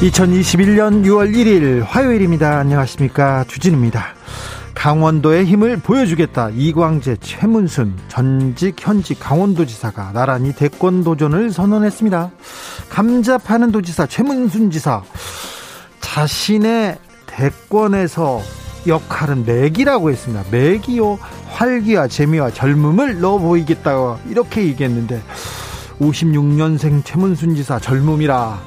2021년 6월 1일 화요일입니다. 안녕하십니까. 주진우입니다. 강원도의 힘을 보여주겠다. 이광재, 최문순 전직 현직 강원도지사가 나란히 대권 도전을 선언했습니다. 감자 파는 도지사 최문순 지사 자신의 대권에서 역할은 맥이라고 했습니다. 맥이요 활기와 재미와 젊음을 넣어 보이겠다고 이렇게 얘기했는데 56년생 최문순 지사 젊음이라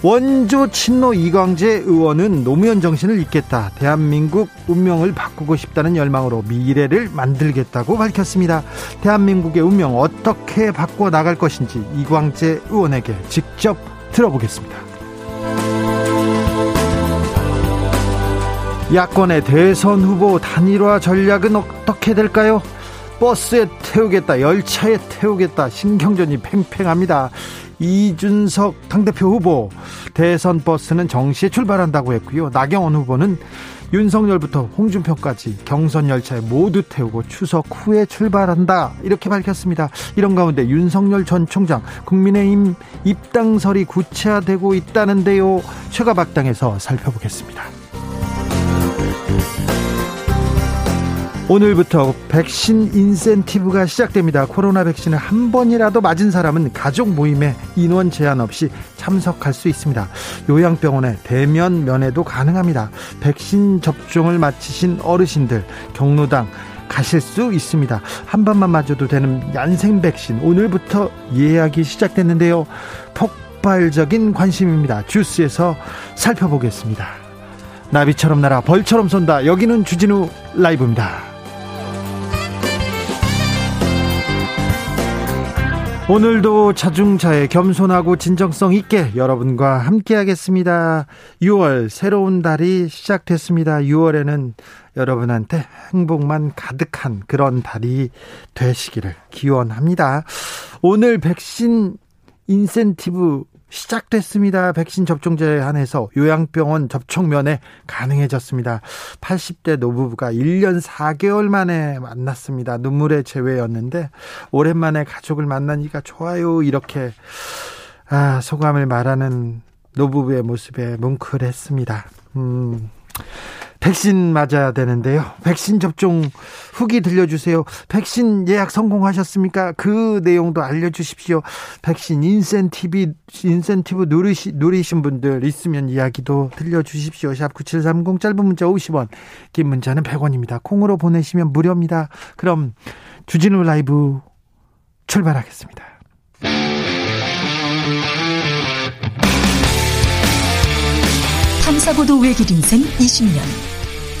원조 친노 이광재 의원은 노무현 정신을 잇겠다. 대한민국 운명을 바꾸고 싶다는 열망으로 미래를 만들겠다고 밝혔습니다. 대한민국의 운명 어떻게 바꿔 나갈 것인지 이광재 의원에게 직접 들어보겠습니다. 야권의 대선 후보 단일화 전략은 어떻게 될까요? 버스에 태우겠다, 열차에 태우겠다, 신경전이 팽팽합니다. 이준석 당대표 후보 대선 버스는 정시에 출발한다고 했고요. 나경원 후보는 윤석열부터 홍준표까지 경선 열차에 모두 태우고 추석 후에 출발한다 이렇게 밝혔습니다. 이런 가운데 윤석열 전 총장 국민의힘 입당설이 구체화되고 있다는데요. 최가박당에서 살펴보겠습니다. 오늘부터 백신 인센티브가 시작됩니다. 코로나 백신을 한 번이라도 맞은 사람은 가족 모임에 인원 제한 없이 참석할 수 있습니다. 요양병원에 대면 면회도 가능합니다. 백신 접종을 마치신 어르신들 경로당 가실 수 있습니다. 한 번만 맞아도 되는 얀생 백신 오늘부터 예약이 시작됐는데요. 폭발적인 관심입니다. 주스에서 살펴보겠습니다. 나비처럼 날아 벌처럼 쏜다. 여기는 주진우 라이브입니다. 오늘도 자중차에 겸손하고 진정성 있게 여러분과 함께 하겠습니다. 6월 새로운 달이 시작됐습니다. 6월에는 여러분한테 행복만 가득한 그런 달이 되시기를 기원합니다. 오늘 백신 인센티브 시작됐습니다. 백신 접종제에 한해서 요양병원 접촉 면에 가능해졌습니다. 80대 노부부가 1년 4개월 만에 만났습니다. 눈물의 재회였는데 오랜만에 가족을 만나니까 좋아요 이렇게 아, 소감을 말하는 노부부의 모습에 뭉클했습니다. 음. 백신 맞아야 되는데요. 백신 접종 후기 들려주세요. 백신 예약 성공하셨습니까? 그 내용도 알려주십시오. 백신 인센티브, 인센티브 누리시, 누리신 분들 있으면 이야기도 들려주십시오. 샵 9730 짧은 문자 50원, 긴 문자는 100원입니다. 콩으로 보내시면 무료입니다. 그럼 주진우 라이브 출발하겠습니다. 탐사보도 외길 인생 20년.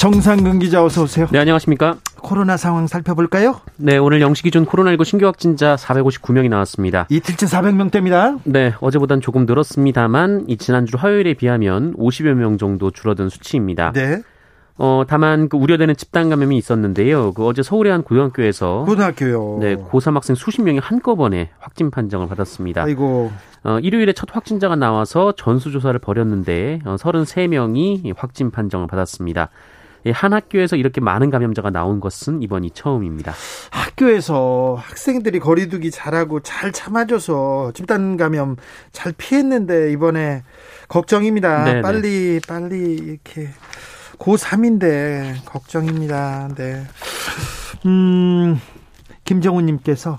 정상근 기자 어서 오세요. 네, 안녕하십니까? 코로나 상황 살펴볼까요? 네, 오늘 0시 기준 코로나19 신규 확진자 459명이 나왔습니다. 이틀째 400명대입니다. 네, 어제보단 조금 늘었습니다만 이 지난주 화요일에 비하면 50여 명 정도 줄어든 수치입니다. 네. 어, 다만 그 우려되는 집단 감염이 있었는데요. 그 어제 서울의 한 고등학교에서 고등학교요. 네, 고3 학생 수십 명이 한꺼번에 확진 판정을 받았습니다. 아이고. 어, 일요일에 첫 확진자가 나와서 전수조사를 벌였는데 어, 33명이 확진 판정을 받았습니다. 예, 한 학교에서 이렇게 많은 감염자가 나온 것은 이번이 처음입니다. 학교에서 학생들이 거리두기 잘하고 잘 참아줘서 집단 감염 잘 피했는데 이번에 걱정입니다. 네네. 빨리 빨리 이렇게 고3인데 걱정입니다. 네. 음, 김정우 님께서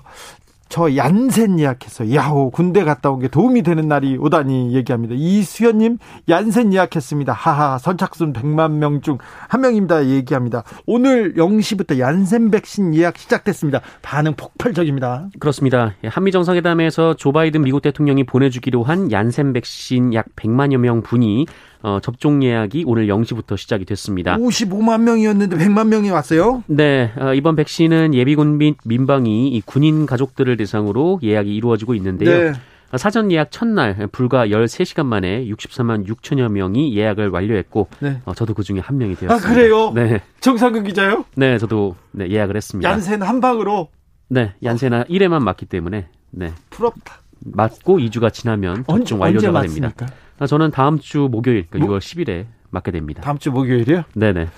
저 얀센 예약해서 야호 군대 갔다 온 게 도움이 되는 날이 오다니 얘기합니다. 이수연님 얀센 예약했습니다. 하하 선착순 100만 명 중 한 명입니다. 얘기합니다. 오늘 0시부터 얀센 백신 예약 시작됐습니다. 반응 폭발적입니다. 그렇습니다. 예, 한미 정상회담에서 조 바이든 미국 대통령이 보내주기로 한 얀센 백신 약 100만여 명 분이 어, 접종 예약이 오늘 0시부터 시작이 됐습니다. 55만 명이었는데 100만 명이 왔어요? 네, 어, 이번 백신은 예비군 및 민방위 이 군인 가족들을 대상으로 예약이 이루어지고 있는데요. 네. 어, 사전 예약 첫날 불과 13시간 만에 64만 6천여 명이 예약을 완료했고 네. 어, 저도 그 중에 한 명이 되었습니다. 아 그래요? 네, 정상근 기자요? 네, 저도 네, 예약을 했습니다. 얀센 한 방으로 네, 얀세나 1회만 맞기 때문에 네, 부럽다. 맞고 2주가 지나면 언- 접종 언제 완료자가 됩니다. 맞습니까? 아, 저는 다음 주 목요일, 그러니까 뭐? 6월 10일에 맞게 됩니다. 다음 주 목요일이요? 네네.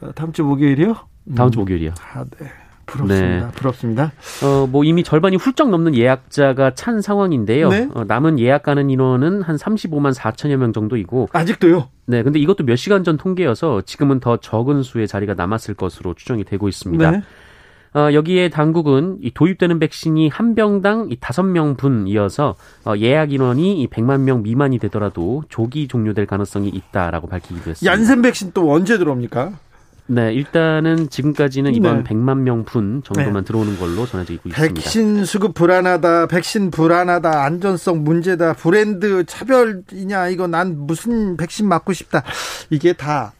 어, 다음 주 목요일이요? 다음 주 목요일이요. 아, 네. 부럽습니다. 네. 부럽습니다. 어, 뭐 이미 절반이 훌쩍 넘는 예약자가 찬 상황인데요. 네. 어, 남은 예약 가는 인원은 한 35만 4천여 명 정도이고, 아직도요? 네, 근데 이것도 몇 시간 전 통계여서 지금은 더 적은 수의 자리가 남았을 것으로 추정이 되고 있습니다. 네. 어, 여기에 당국은 이 도입되는 백신이 한 병당 이 다섯 명 분이어서 어, 예약 인원이 이 100만 명 미만이 되더라도 조기 종료될 가능성이 있다라고 밝히기도 했습니다. 얀센 백신 또 언제 들어옵니까? 네, 일단은 지금까지는 이번 네. 100만 명 분 정도만 들어오는 걸로 전해지고 있습니다. 백신 수급 불안하다. 백신 불안하다. 안전성 문제다. 브랜드 차별이냐. 이거 난 무슨 백신 맞고 싶다. 이게 다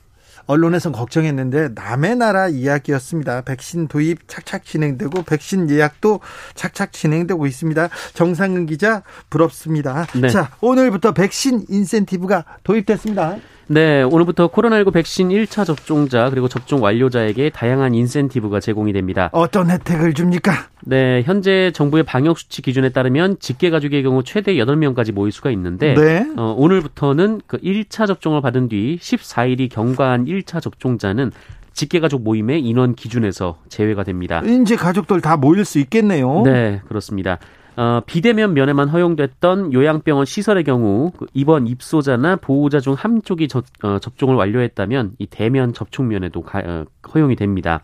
언론에선 걱정했는데 남의 나라 이야기였습니다. 백신 도입 착착 진행되고 백신 예약도 착착 진행되고 있습니다. 정상근 기자 부럽습니다. 네. 자, 오늘부터 백신 인센티브가 도입됐습니다. 네, 오늘부터 코로나19 백신 1차 접종자 그리고 접종 완료자에게 다양한 인센티브가 제공이 됩니다. 어떤 혜택을 줍니까? 네, 현재 정부의 방역 수치 기준에 따르면 직계 가족의 경우 최대 8명까지 모일 수가 있는데 네. 어, 오늘부터는 그 1차 접종을 받은 뒤 14일이 경과한 1차 접종자는 직계 가족 모임의 인원 기준에서 제외가 됩니다. 이제 가족들 다 모일 수 있겠네요. 네, 그렇습니다. 어, 비대면 면회만 허용됐던 요양병원 시설의 경우 그 입원 입소자나 보호자 중 한쪽이 접, 어, 접종을 완료했다면 이 대면 접촉 면회도 가- 어, 허용이 됩니다.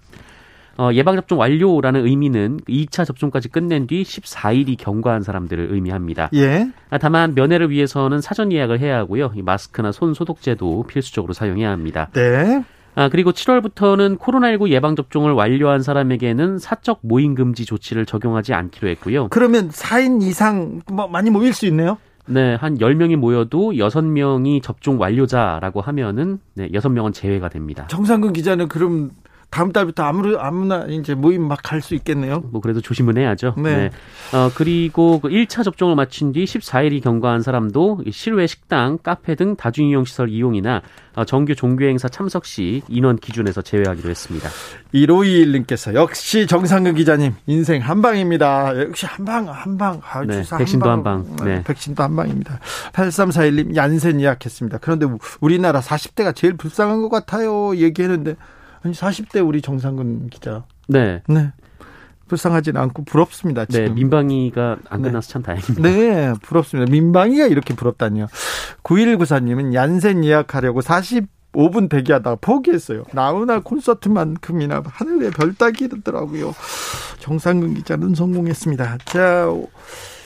어, 예방접종 완료라는 의미는 2차 접종까지 끝낸 뒤 14일이 경과한 사람들을 의미합니다. 예. 아, 다만 면회를 위해서는 사전 예약을 해야 하고요. 이 마스크나 손 소독제도 필수적으로 사용해야 합니다. 네. 아, 그리고 7월부터는 코로나19 예방접종을 완료한 사람에게는 사적 모임 금지 조치를 적용하지 않기로 했고요. 그러면 4인 이상 뭐 많이 모일 수 있네요. 네, 한 10명이 모여도 6명이 접종 완료자라고 하면은 네, 6명은 제외가 됩니다. 정상근 기자는 그럼 다음 달부터 아무 아무나 이제 모임 막 갈 수 있겠네요. 뭐 그래도 조심은 해야죠. 네. 어, 그리고 그 1차 접종을 마친 뒤 14일이 경과한 사람도 이 실외 식당, 카페 등 다중이용 시설 이용이나 어, 정규 종교 행사 참석 시 인원 기준에서 제외하기로 했습니다. 1521님께서 역시 정상근 기자님 인생 한 방입니다. 역시 한 방, 한 방. 아, 네, 주사 백신도 한한 방. 네. 백신도 한 방입니다. 8341님 얀센 예약했습니다. 그런데 우리나라 40대가 제일 불쌍한 것 같아요. 얘기했는데 아니 40대 우리 정상근 기자. 네. 네. 불쌍하지는 않고 부럽습니다. 네, 지금. 민방위가 안 네. 끝나서 참 다행입니다. 네, 부럽습니다. 민방위가 이렇게 부럽다니요. 9194님은 얀센 예약하려고 45분 대기하다가 포기했어요. 나훈아 콘서트만큼이나 하늘에 별 따기더라고요. 정상근 기자는 성공했습니다. 자,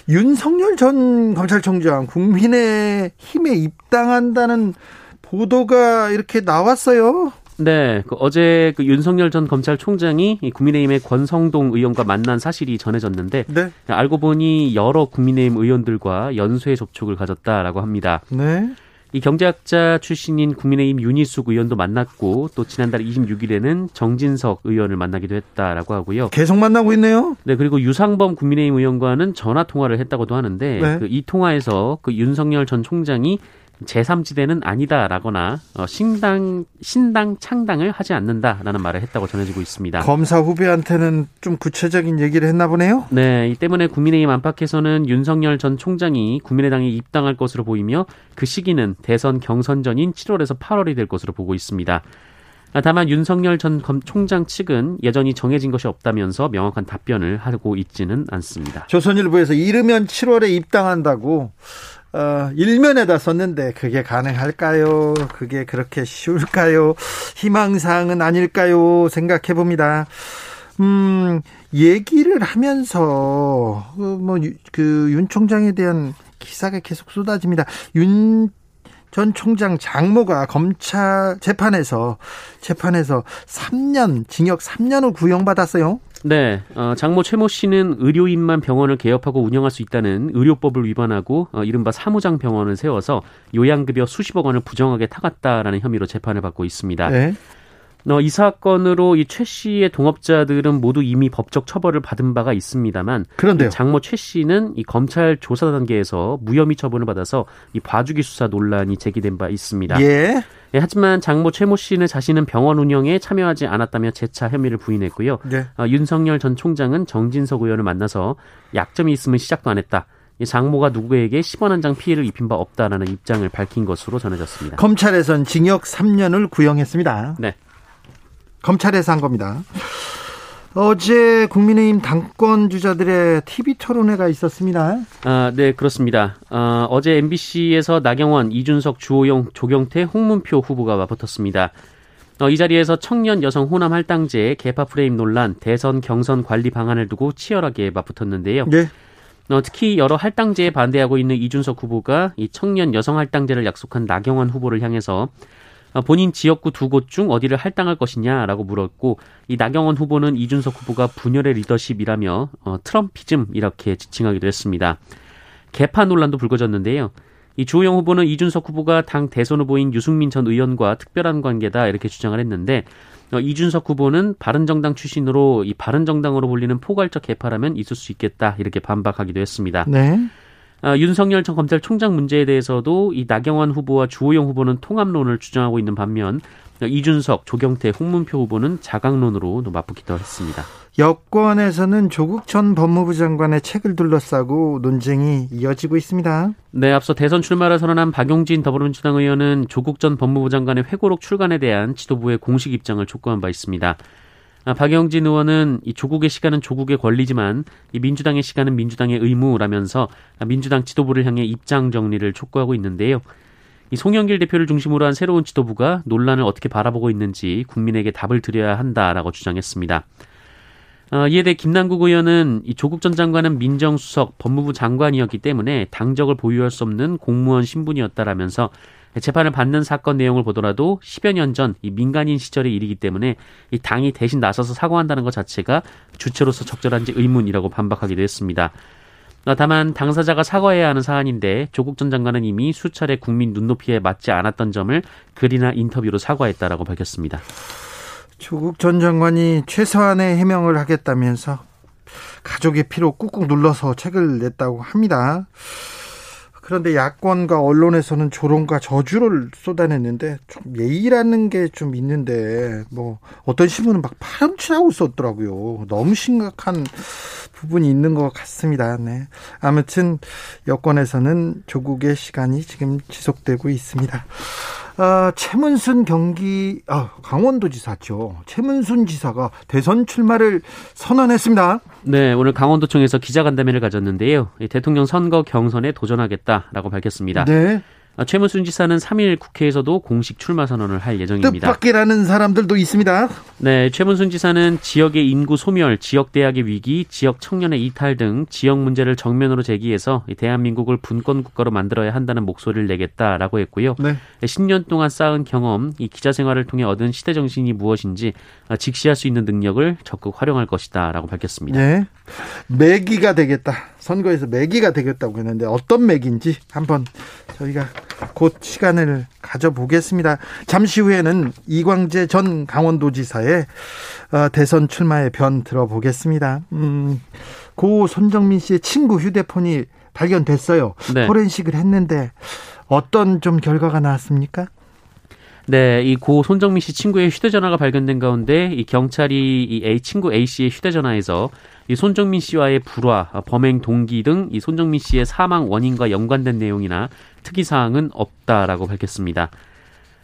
윤석열 전 검찰총장 국민의 힘에 입당한다는 보도가 이렇게 나왔어요. 네, 그 어제 그 윤석열 전 검찰총장이 이 국민의힘의 권성동 의원과 만난 사실이 전해졌는데 네. 알고 보니 여러 국민의힘 의원들과 연쇄 접촉을 가졌다라고 합니다. 네. 이 경제학자 출신인 국민의힘 윤희숙 의원도 만났고 또 지난달 26일에는 정진석 의원을 만나기도 했다라고 하고요. 계속 만나고 있네요. 네, 그리고 유상범 국민의힘 의원과는 전화 통화를 했다고도 하는데 네. 그 이 통화에서 그 윤석열 전 총장이 제3지대는 아니다라거나 어, 신당 신당 창당을 하지 않는다라는 말을 했다고 전해지고 있습니다. 검사 후배한테는 좀 구체적인 얘기를 했나 보네요. 네, 이 때문에 국민의힘 안팎에서는 윤석열 전 총장이 국민의당에 입당할 것으로 보이며 그 시기는 대선 경선 전인 7월에서 8월이 될 것으로 보고 있습니다. 아, 다만 윤석열 전 검- 총장 측은 여전히 정해진 것이 없다면서 명확한 답변을 하고 있지는 않습니다. 조선일보에서 이르면 7월에 입당한다고 어, 일면에다 썼는데 그게 가능할까요? 그게 그렇게 쉬울까요? 희망사항은 아닐까요? 생각해 봅니다. 음, 얘기를 하면서, 그 뭐, 그, 윤 총장에 대한 기사가 계속 쏟아집니다. 윤 전 총장 장모가 검찰 재판에서, 재판에서 3년, 징역 3년을 구형받았어요. 네, 어, 장모 최모 씨는 의료인만 병원을 개업하고 운영할 수 있다는 의료법을 위반하고 어, 이른바 사무장 병원을 세워서 요양급여 수십억 원을 부정하게 타갔다라는 혐의로 재판을 받고 있습니다. 네. 어, 이 사건으로 이 최 씨의 동업자들은 모두 이미 법적 처벌을 받은 바가 있습니다만 그런데요. 장모 최 씨는 이 검찰 조사 단계에서 무혐의 처분을 받아서 이 봐주기 수사 논란이 제기된 바 있습니다. 예. 예, 하지만 장모 최모 씨는 자신은 병원 운영에 참여하지 않았다며 재차 혐의를 부인했고요. 네. 어, 윤석열 전 총장은 정진석 의원을 만나서 약점이 있으면 시작도 안 했다. 이 장모가 누구에게 10원 한 장 피해를 입힌 바 없다라는 입장을 밝힌 것으로 전해졌습니다. 검찰에선 징역 3년을 구형했습니다. 네. 검찰에서 한 겁니다. 어제 국민의힘 당권 주자들의 TV 토론회가 있었습니다. 아, 네, 그렇습니다. 어, 어제 MBC에서 나경원, 이준석, 주호영, 조경태, 홍문표 후보가 맞붙었습니다. 어, 이 자리에서 청년 여성 호남 할당제, 개파 프레임 논란, 대선 경선 관리 방안을 두고 치열하게 맞붙었는데요. 네. 어, 특히 여러 할당제에 반대하고 있는 이준석 후보가 이 청년 여성 할당제를 약속한 나경원 후보를 향해서 어, 본인 지역구 두 곳 중 어디를 할당할 것이냐라고 물었고 이 나경원 후보는 이준석 후보가 분열의 리더십이라며 어, 트럼피즘 이렇게 지칭하기도 했습니다. 개파 논란도 불거졌는데요. 이 주호영 후보는 이준석 후보가 당 대선 후보인 유승민 전 의원과 특별한 관계다 이렇게 주장을 했는데 어, 이준석 후보는 바른정당 출신으로 이 바른정당으로 불리는 포괄적 개파라면 있을 수 있겠다 이렇게 반박하기도 했습니다. 네. 어, 윤석열 전 검찰총장 문제에 대해서도 이 나경원 후보와 주호영 후보는 통합론을 주장하고 있는 반면 이준석, 조경태, 홍문표 후보는 자강론으로 맞붙기도 했습니다. 여권에서는 조국 전 법무부 장관의 책을 둘러싸고 논쟁이 이어지고 있습니다. 네, 앞서 대선 출마를 선언한 박용진 더불어민주당 의원은 조국 전 법무부 장관의 회고록 출간에 대한 지도부의 공식 입장을 촉구한 바 있습니다. 아, 박영진 의원은 이 조국의 시간은 조국의 권리지만 이 민주당의 시간은 민주당의 의무라면서 민주당 지도부를 향해 입장 정리를 촉구하고 있는데요. 이 송영길 대표를 중심으로 한 새로운 지도부가 논란을 어떻게 바라보고 있는지 국민에게 답을 드려야 한다라고 주장했습니다. 어, 이에 대해 김남국 의원은 이 조국 전 장관은 민정수석 법무부 장관이었기 때문에 당적을 보유할 수 없는 공무원 신분이었다라면서 재판을 받는 사건 내용을 보더라도 10여 년 전 이 민간인 시절의 일이기 때문에 이 당이 대신 나서서 사과한다는 것 자체가 주체로서 적절한지 의문이라고 반박하기도 했습니다. 어, 다만 당사자가 사과해야 하는 사안인데 조국 전 장관은 이미 수차례 국민 눈높이에 맞지 않았던 점을 글이나 인터뷰로 사과했다라고 밝혔습니다. 조국 전 장관이 최소한의 해명을 하겠다면서 가족의 피로 꾹꾹 눌러서 책을 냈다고 합니다. 그런데 야권과 언론에서는 조롱과 저주를 쏟아냈는데 좀 예의라는 게 좀 있는데 뭐 어떤 신문은 막 파렴치라고 썼더라고요. 너무 심각한 부분이 있는 것 같습니다. 네. 아무튼 여권에서는 조국의 시간이 지금 지속되고 있습니다. 아, 최문순 경기 아, 강원도지사죠. 최문순 지사가 대선 출마를 선언했습니다. 네, 오늘 강원도청에서 기자간담회를 가졌는데요. 대통령 선거 경선에 도전하겠다라고 밝혔습니다. 네. 아, 최문순 지사는 3일 국회에서도 공식 출마 선언을 할 예정입니다. 뜻밖이라는 사람들도 있습니다. 네, 최문순 지사는 지역의 인구 소멸, 지역 대학의 위기, 지역 청년의 이탈 등 지역 문제를 정면으로 제기해서 대한민국을 분권 국가로 만들어야 한다는 목소리를 내겠다라고 했고요. 네. 10년 동안 쌓은 경험, 이 기자 생활을 통해 얻은 시대 정신이 무엇인지 아, 직시할 수 있는 능력을 적극 활용할 것이다라고 밝혔습니다. 네. 매기가 되겠다. 선거에서 매기가 되겠다고 했는데 어떤 매기인지 한번 저희가 곧 시간을 가져보겠습니다. 잠시 후에는 이광재 전 강원도지사의 어, 대선 출마의 변 들어보겠습니다. 음, 고 손정민 씨의 친구 휴대폰이 발견됐어요. 네. 포렌식을 했는데 어떤 좀 결과가 나왔습니까? 네, 이 고 손정민 씨 친구의 휴대전화가 발견된 가운데 이 경찰이 이 A 친구 A 씨의 휴대전화에서 이 손정민 씨와의 불화, 범행 동기 등 이 손정민 씨의 사망 원인과 연관된 내용이나 특이 사항은 없다라고 밝혔습니다.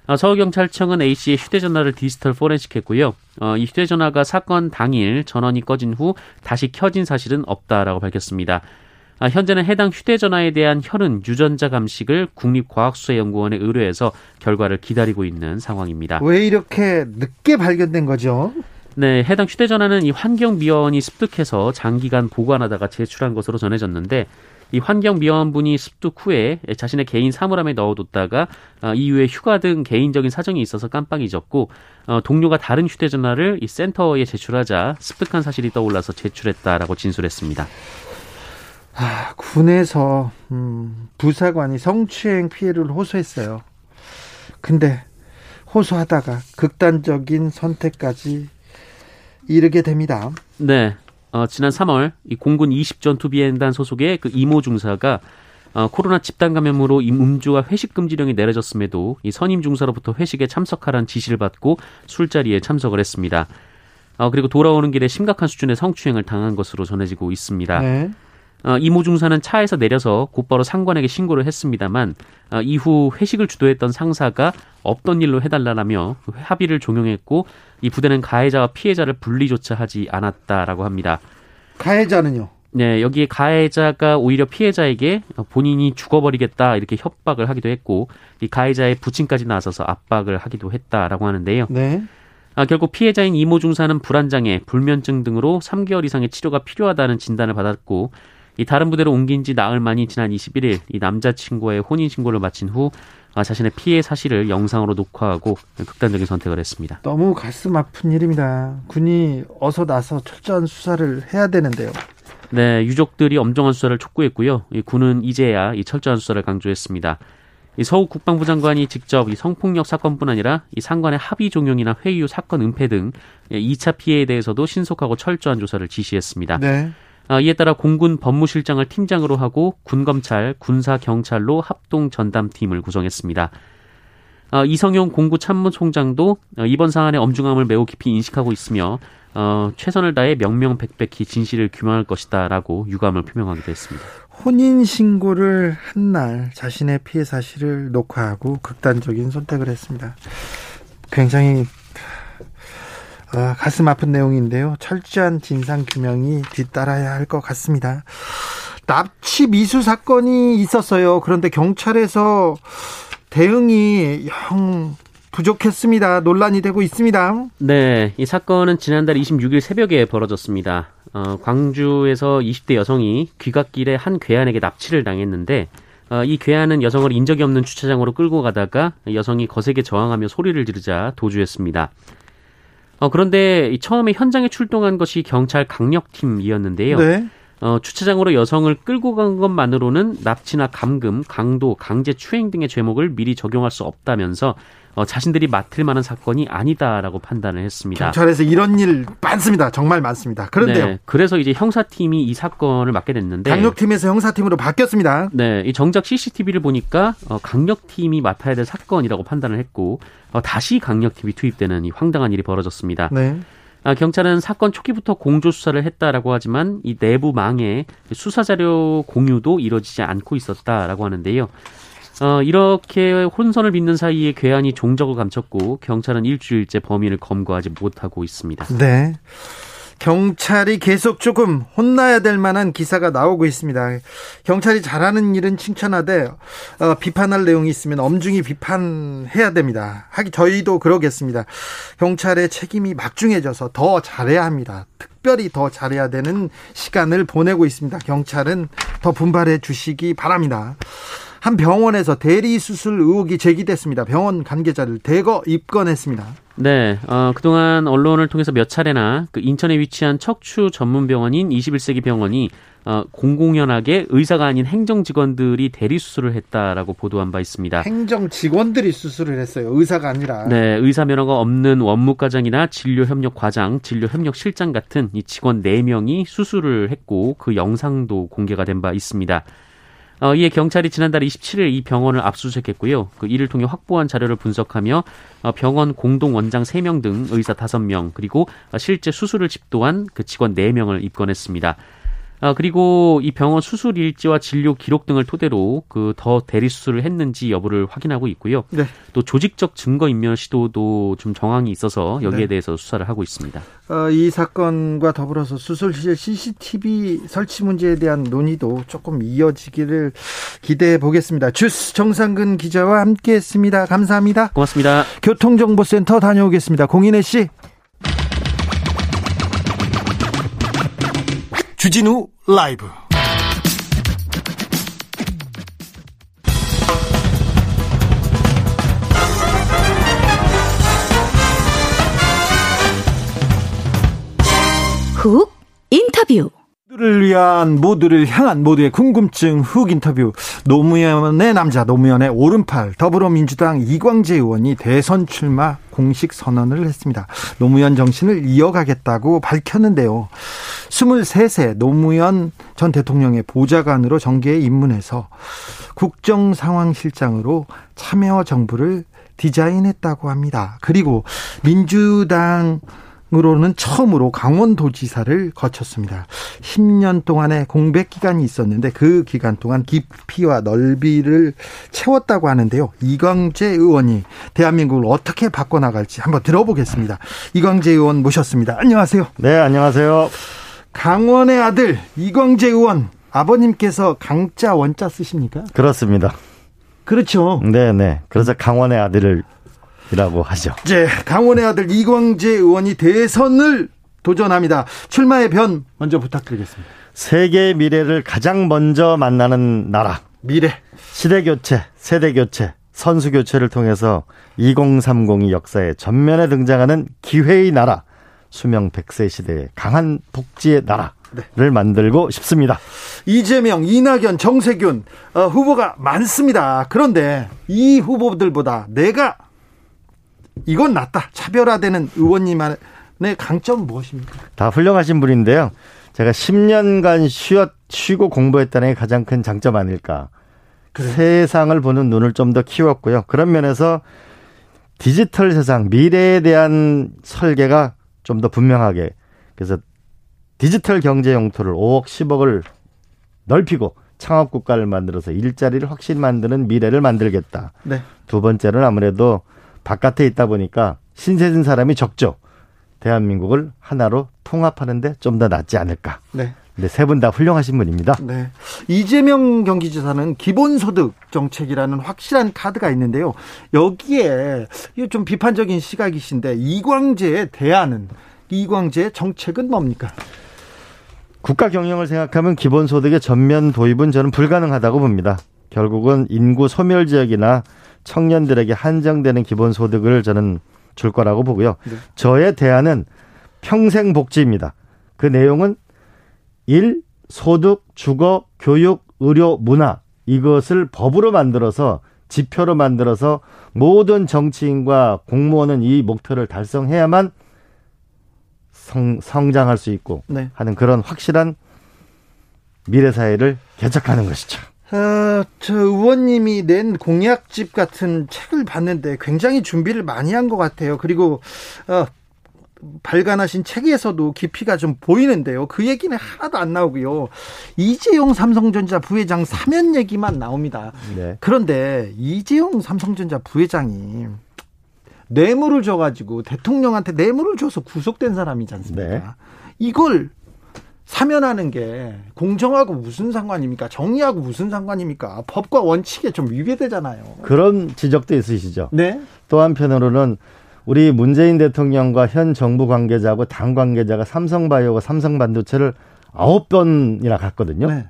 어, 서울경찰청은 A 씨의 휴대전화를 디지털 포렌식했고요. 어, 이 휴대전화가 사건 당일 전원이 꺼진 후 다시 켜진 사실은 없다라고 밝혔습니다. 아, 현재는 해당 휴대전화에 대한 혈흔 유전자 감식을 국립과학수사연구원에 의뢰해서 결과를 기다리고 있는 상황입니다. 왜 이렇게 늦게 발견된 거죠? 네, 해당 휴대전화는 이 환경미화원이 습득해서 장기간 보관하다가 제출한 것으로 전해졌는데 이 환경미화원분이 습득 후에 자신의 개인 사물함에 넣어뒀다가 어, 이후에 휴가 등 개인적인 사정이 있어서 깜빡 잊었고 어, 동료가 다른 휴대전화를 이 센터에 제출하자 습득한 사실이 떠올라서 제출했다라고 진술했습니다. 아, 군에서 음, 부사관이 성추행 피해를 호소했어요. 근데 호소하다가 극단적인 선택까지 이르게 됩니다. 네. 어, 지난 3월 이 공군 20전투 비행단 소속의 그 이모 중사가 어, 코로나 집단 감염으로 이 음주와 회식 금지령이 내려졌음에도 이 선임 중사로부터 회식에 참석하라는 지시를 받고 술자리에 참석을 했습니다. 어, 그리고 돌아오는 길에 심각한 수준의 성추행을 당한 것으로 전해지고 있습니다. 네. 어, 이모 중사는 차에서 내려서 곧바로 상관에게 신고를 했습니다만 어, 이후 회식을 주도했던 상사가 없던 일로 해달라라며 그 합의를 종용했고 이 부대는 가해자와 피해자를 분리조차 하지 않았다라고 합니다. 가해자는요? 네, 여기에 가해자가 오히려 피해자에게 본인이 죽어버리겠다 이렇게 협박을 하기도 했고 이 가해자의 부친까지 나서서 압박을 하기도 했다라고 하는데요. 네. 아, 결국 피해자인 이모 중사는 불안장애, 불면증 등으로 3개월 이상의 치료가 필요하다는 진단을 받았고 이 다른 부대로 옮긴 지 나흘 만이 지난 21일 이 남자친구와의 혼인 신고를 마친 후 아, 자신의 피해 사실을 영상으로 녹화하고 극단적인 선택을 했습니다. 너무 가슴 아픈 일입니다. 군이 어서 나서 철저한 수사를 해야 되는데요. 네, 유족들이 엄정한 수사를 촉구했고요. 이 군은 이제야 이 철저한 수사를 강조했습니다. 이 서욱 국방부 장관이 직접 이 성폭력 사건뿐 아니라 이 상관의 합의 종용이나 후 사건 은폐 등 2차 피해에 대해서도 신속하고 철저한 조사를 지시했습니다. 네. 아, 이에 따라 공군 법무실장을 팀장으로 하고 군검찰, 군사경찰로 합동 전담팀을 구성했습니다. 아, 이성용 공구 참모총장도 어, 이번 사안의 엄중함을 매우 깊이 인식하고 있으며 어, 최선을 다해 명명백백히 진실을 규명할 것이다라고 유감을 표명하기도 했습니다. 혼인 신고를 한 날 자신의 피해 사실을 녹화하고 극단적인 선택을 했습니다. 굉장히 아, 가슴 아픈 내용인데요. 철저한 진상 규명이 뒤따라야 할 것 같습니다. 납치 미수 사건이 있었어요. 그런데 경찰에서 대응이 영 부족했습니다. 논란이 되고 있습니다. 네, 이 사건은 지난달 26일 새벽에 벌어졌습니다. 어, 광주에서 20대 여성이 귀갓길에 한 괴한에게 납치를 당했는데 어, 이 괴한은 여성을 인적이 없는 주차장으로 끌고 가다가 여성이 거세게 저항하며 소리를 지르자 도주했습니다. 어, 그런데 처음에 현장에 출동한 것이 경찰 강력팀이었는데요. 네. 어, 주차장으로 여성을 끌고 간 것만으로는 납치나 감금, 강도, 강제 추행 등의 죄목을 미리 적용할 수 없다면서 어, 자신들이 맡을 만한 사건이 아니다라고 판단을 했습니다. 경찰에서 이런 일 많습니다. 정말 많습니다. 그런데요. 네, 그래서 이제 형사팀이 이 사건을 맡게 됐는데 강력팀에서 형사팀으로 바뀌었습니다. 네, 이 정작 CCTV를 보니까 어, 강력팀이 맡아야 될 사건이라고 판단을 했고 어, 다시 강력팀이 투입되는 이 황당한 일이 벌어졌습니다. 네. 아, 경찰은 사건 초기부터 공조 수사를 했다라고 하지만 이 내부 망에 수사 자료 공유도 이루어지지 않고 있었다라고 하는데요. 어, 이렇게 혼선을 빚는 사이에 괴한이 종적을 감췄고 경찰은 일주일째 범인을 검거하지 못하고 있습니다. 네. 경찰이 계속 조금 혼나야 될 만한 기사가 나오고 있습니다. 경찰이 잘하는 일은 칭찬하되 어, 비판할 내용이 있으면 엄중히 비판해야 됩니다. 하기 저희도 그러겠습니다. 경찰의 책임이 막중해져서 더 잘해야 합니다. 특별히 더 잘해야 되는 시간을 보내고 있습니다. 경찰은 더 분발해 주시기 바랍니다. 한 병원에서 대리 수술 의혹이 제기됐습니다. 병원 관계자를 대거 입건했습니다. 네, 어, 그동안 언론을 통해서 몇 차례나 그 인천에 위치한 척추 전문 병원인 21세기 병원이 어, 공공연하게 의사가 아닌 행정 직원들이 대리 수술을 했다라고 보도한 바 있습니다. 행정 직원들이 수술을 했어요. 의사가 아니라. 네, 의사 면허가 없는 원무 과장이나 진료 협력 과장, 진료 협력 실장 같은 이 직원 4명이 수술을 했고 그 영상도 공개가 된 바 있습니다. 어, 이에 경찰이 지난달 27일 이 병원을 압수수색했고요. 그 이를 통해 확보한 자료를 분석하며 어, 병원 공동 원장 3명 등 의사 5명 그리고 실제 수술을 집도한 그 직원 4명을 입건했습니다. 아, 그리고 이 병원 수술 일지와 진료 기록 등을 토대로 그 더 대리 수술을 했는지 여부를 확인하고 있고요. 네. 또 조직적 증거 인멸 시도도 좀 정황이 있어서 여기에 네. 대해서 수사를 하고 있습니다. 어, 이 사건과 더불어서 수술실 CCTV 설치 문제에 대한 논의도 조금 이어지기를 기대해 보겠습니다. 주스 정상근 기자와 함께했습니다. 감사합니다. 고맙습니다. 교통정보센터 다녀오겠습니다. 공인혜 씨. 주진우 라이브. 훅 인터뷰 모두를 위한 모두를 향한 모두의 궁금증 훅 인터뷰 노무현의 남자 노무현의 오른팔 더불어민주당 이광재 의원이 대선 출마 공식 선언을 했습니다. 노무현 정신을 이어가겠다고 밝혔는데요. 23세 노무현 전 대통령의 보좌관으로 정계에 입문해서 국정 상황 실장으로 참여 정부를 디자인했다고 합니다. 그리고 민주당 으로는 처음으로 강원도지사를 거쳤습니다. 10년 동안의 공백 기간이 있었는데 그 기간 동안 깊이와 넓이를 채웠다고 하는데요. 이광재 의원이 대한민국을 어떻게 바꿔나갈지 한번 들어보겠습니다. 이광재 의원 모셨습니다. 안녕하세요. 네, 안녕하세요. 강원의 아들 이광재 의원 아버님께서 강자 원자 쓰십니까? 그렇습니다. 그렇죠. 네, 네. 그래서 강원의 아들을 이라고 하죠. 네, 강원의 아들 이광재 의원이 대선을 도전합니다. 출마의 변 먼저 부탁드리겠습니다. 세계의 미래를 가장 먼저 만나는 나라. 미래. 시대 교체, 세대 교체, 선수 교체를 통해서 2030이 역사에 전면에 등장하는 기회의 나라. 수명 100세 시대의 강한 복지의 나라 를 네. 만들고 싶습니다. 이재명, 이낙연, 정세균 어, 후보가 많습니다. 그런데 이 후보들보다 내가 이건 낫다. 차별화되는 의원님의 강점 무엇입니까? 다 훌륭하신 분인데요. 제가 10년간 쉬었, 쉬고 공부했다는 게 가장 큰 장점 아닐까. 그래. 세상을 보는 눈을 좀 더 키웠고요. 그런 면에서 디지털 세상, 미래에 대한 설계가 좀 더 분명하게. 그래서 디지털 경제 용토를 5억, 10억을 넓히고 창업 국가를 만들어서 일자리를 확실히 만드는 미래를 만들겠다. 네. 두 번째는 아무래도 바깥에 있다 보니까 신세 진 사람이 적죠. 대한민국을 하나로 통합하는데 좀 더 낫지 않을까. 네. 근데 세분 다 훌륭하신 분입니다. 네. 이재명 경기지사는 기본소득 정책이라는 확실한 카드가 있는데요. 여기에 좀 비판적인 시각이신데 이광재의 대안은 이광재의 정책은 뭡니까? 국가 경영을 생각하면 기본소득의 전면 도입은 저는 불가능하다고 봅니다. 결국은 인구 소멸 지역이나 청년들에게 한정되는 기본소득을 저는 줄 거라고 보고요. 네. 저의 대안은 평생 복지입니다. 그 내용은 일, 소득, 주거, 교육, 의료, 문화 이것을 법으로 만들어서 지표로 만들어서 모든 정치인과 공무원은 이 목표를 달성해야만 성, 성장할 수 있고 네. 하는 그런 확실한 미래 사회를 개척하는 것이죠. 어, 저 의원님이 낸 공약집 같은 책을 봤는데 굉장히 준비를 많이 한 것 같아요. 그리고 어, 발간하신 책에서도 깊이가 좀 보이는데요. 그 얘기는 하나도 안 나오고요. 이재용 삼성전자 부회장 사면 얘기만 나옵니다. 네. 그런데 이재용 삼성전자 부회장이 뇌물을 줘가지고 대통령한테 뇌물을 줘서 구속된 사람이지 않습니까? 네. 이걸 사면하는 게 공정하고 무슨 상관입니까? 정의하고 무슨 상관입니까? 법과 원칙에 좀 위배되잖아요. 그런 지적도 있으시죠. 네. 또 한편으로는 우리 문재인 대통령과 현 정부 관계자하고 당 관계자가 삼성바이오가 삼성반도체를 아홉 번이나 갔거든요. 네.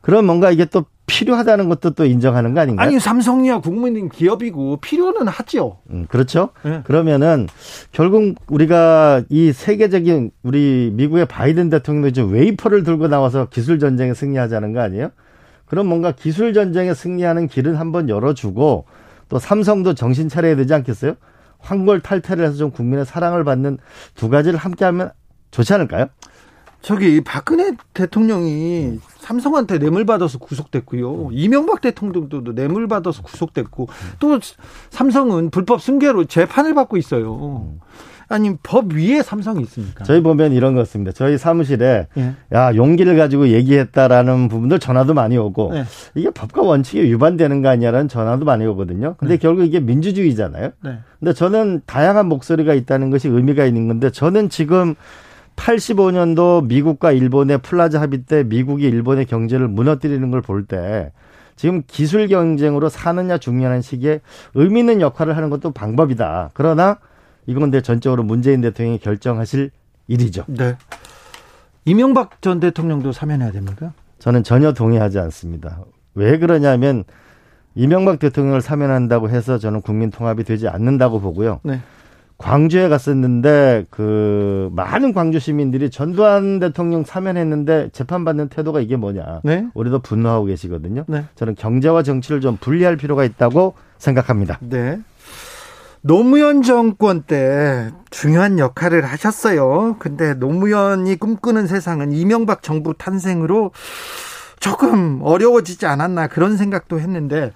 그럼 뭔가 이게 또 필요하다는 것도 또 인정하는 거 아닌가요? 아니 삼성이야 국민인 기업이고 필요는 하죠. 음, 그렇죠. 네. 그러면은 결국 우리가 이 세계적인 우리 미국의 바이든 대통령도 지금 웨이퍼를 들고 나와서 기술 전쟁에 승리하자는 거 아니에요? 그럼 뭔가 기술 전쟁에 승리하는 길은 한번 열어주고 또 삼성도 정신 차려야 되지 않겠어요? 황골 탈퇴를 해서 좀 국민의 사랑을 받는 두 가지를 함께하면 좋지 않을까요? 저기 박근혜 대통령이 삼성한테 뇌물 받아서 구속됐고요. 이명박 대통령도 뇌물 받아서 구속됐고 또 삼성은 불법 승계로 재판을 받고 있어요. 아니 법 위에 삼성이 있습니까? 저희 보면 이런 거 같습니다. 저희 사무실에 예. 야 용기를 가지고 얘기했다라는 부분들 전화도 많이 오고 예. 이게 법과 원칙에 위반되는 거 아니냐라는 전화도 많이 오거든요. 근데 네. 결국 이게 민주주의잖아요. 네. 근데 저는 다양한 목소리가 있다는 것이 의미가 있는 건데 저는 지금 85년도 미국과 일본의 플라자 합의 때 미국이 일본의 경제를 무너뜨리는 걸 볼 때 지금 기술 경쟁으로 사느냐 죽느냐는 시기에 의미 있는 역할을 하는 것도 방법이다. 그러나 이건 내 전적으로 문재인 대통령이 결정하실 일이죠. 네. 이명박 전 대통령도 사면해야 됩니까? 저는 전혀 동의하지 않습니다. 왜 그러냐면 이명박 대통령을 사면한다고 해서 저는 국민 통합이 되지 않는다고 보고요. 네. 광주에 갔었는데 그 많은 광주 시민들이 전두환 대통령 사면했는데 재판받는 태도가 이게 뭐냐. 네. 우리도 분노하고 계시거든요. 네. 저는 경제와 정치를 좀 분리할 필요가 있다고 생각합니다. 네. 노무현 정권 때 중요한 역할을 하셨어요. 근데 노무현이 꿈꾸는 세상은 이명박 정부 탄생으로 조금 어려워지지 않았나 그런 생각도 했는데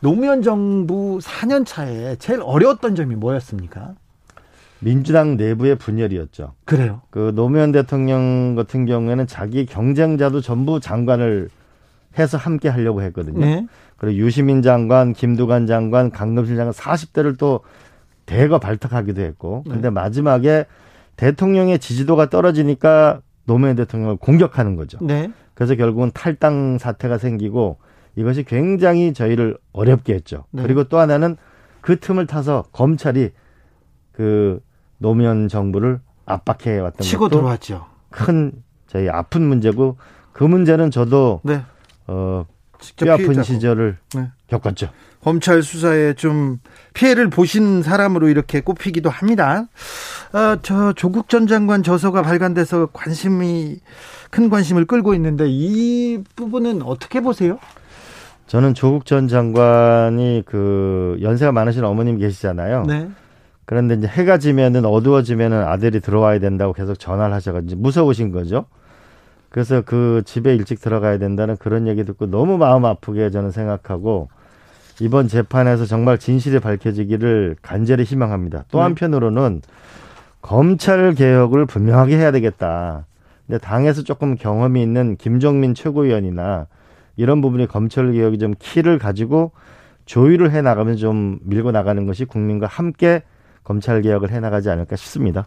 노무현 정부 4년 차에 제일 어려웠던 점이 뭐였습니까? 민주당 내부의 분열이었죠. 그래요. 그 노무현 대통령 같은 경우에는 자기 경쟁자도 전부 장관을 해서 함께 하려고 했거든요. 네. 그리고 유시민 장관, 김두관 장관, 강금실 장관 40대를 또 대거 발탁하기도 했고. 네. 근데 마지막에 대통령의 지지도가 떨어지니까 노무현 대통령을 공격하는 거죠. 네. 그래서 결국은 탈당 사태가 생기고 이것이 굉장히 저희를 어렵게 했죠. 네. 그리고 또 하나는 그 틈을 타서 검찰이 그 노무현 정부를 압박해 왔던 치고 것도 들어왔죠. 큰 저희 아픈 문제고 그 문제는 저도 네. 어 직접 뼈 아픈 피해자고. 시절을 네. 겪었죠. 검찰 수사에 좀 피해를 보신 사람으로 이렇게 꼽히기도 합니다. 아, 저 조국 전 장관 저서가 발간돼서 관심이 큰 관심을 끌고 있는데 이 부분은 어떻게 보세요? 저는 조국 전 장관이 그 연세가 많으신 어머님 계시잖아요. 네. 그런데 이제 해가 지면은 어두워지면은 아들이 들어와야 된다고 계속 전화를 하셔가지고 무서우신 거죠. 그래서 그 집에 일찍 들어가야 된다는 그런 얘기 듣고 너무 마음 아프게 저는 생각하고 이번 재판에서 정말 진실이 밝혀지기를 간절히 희망합니다. 또 네. 한편으로는 검찰 개혁을 분명하게 해야 되겠다. 근데 당에서 조금 경험이 있는 김종민 최고위원이나 이런 부분이 검찰 개혁이 좀 키를 가지고 조율을 해 나가면 좀 밀고 나가는 것이 국민과 함께 검찰 개혁을 해 나가지 않을까 싶습니다.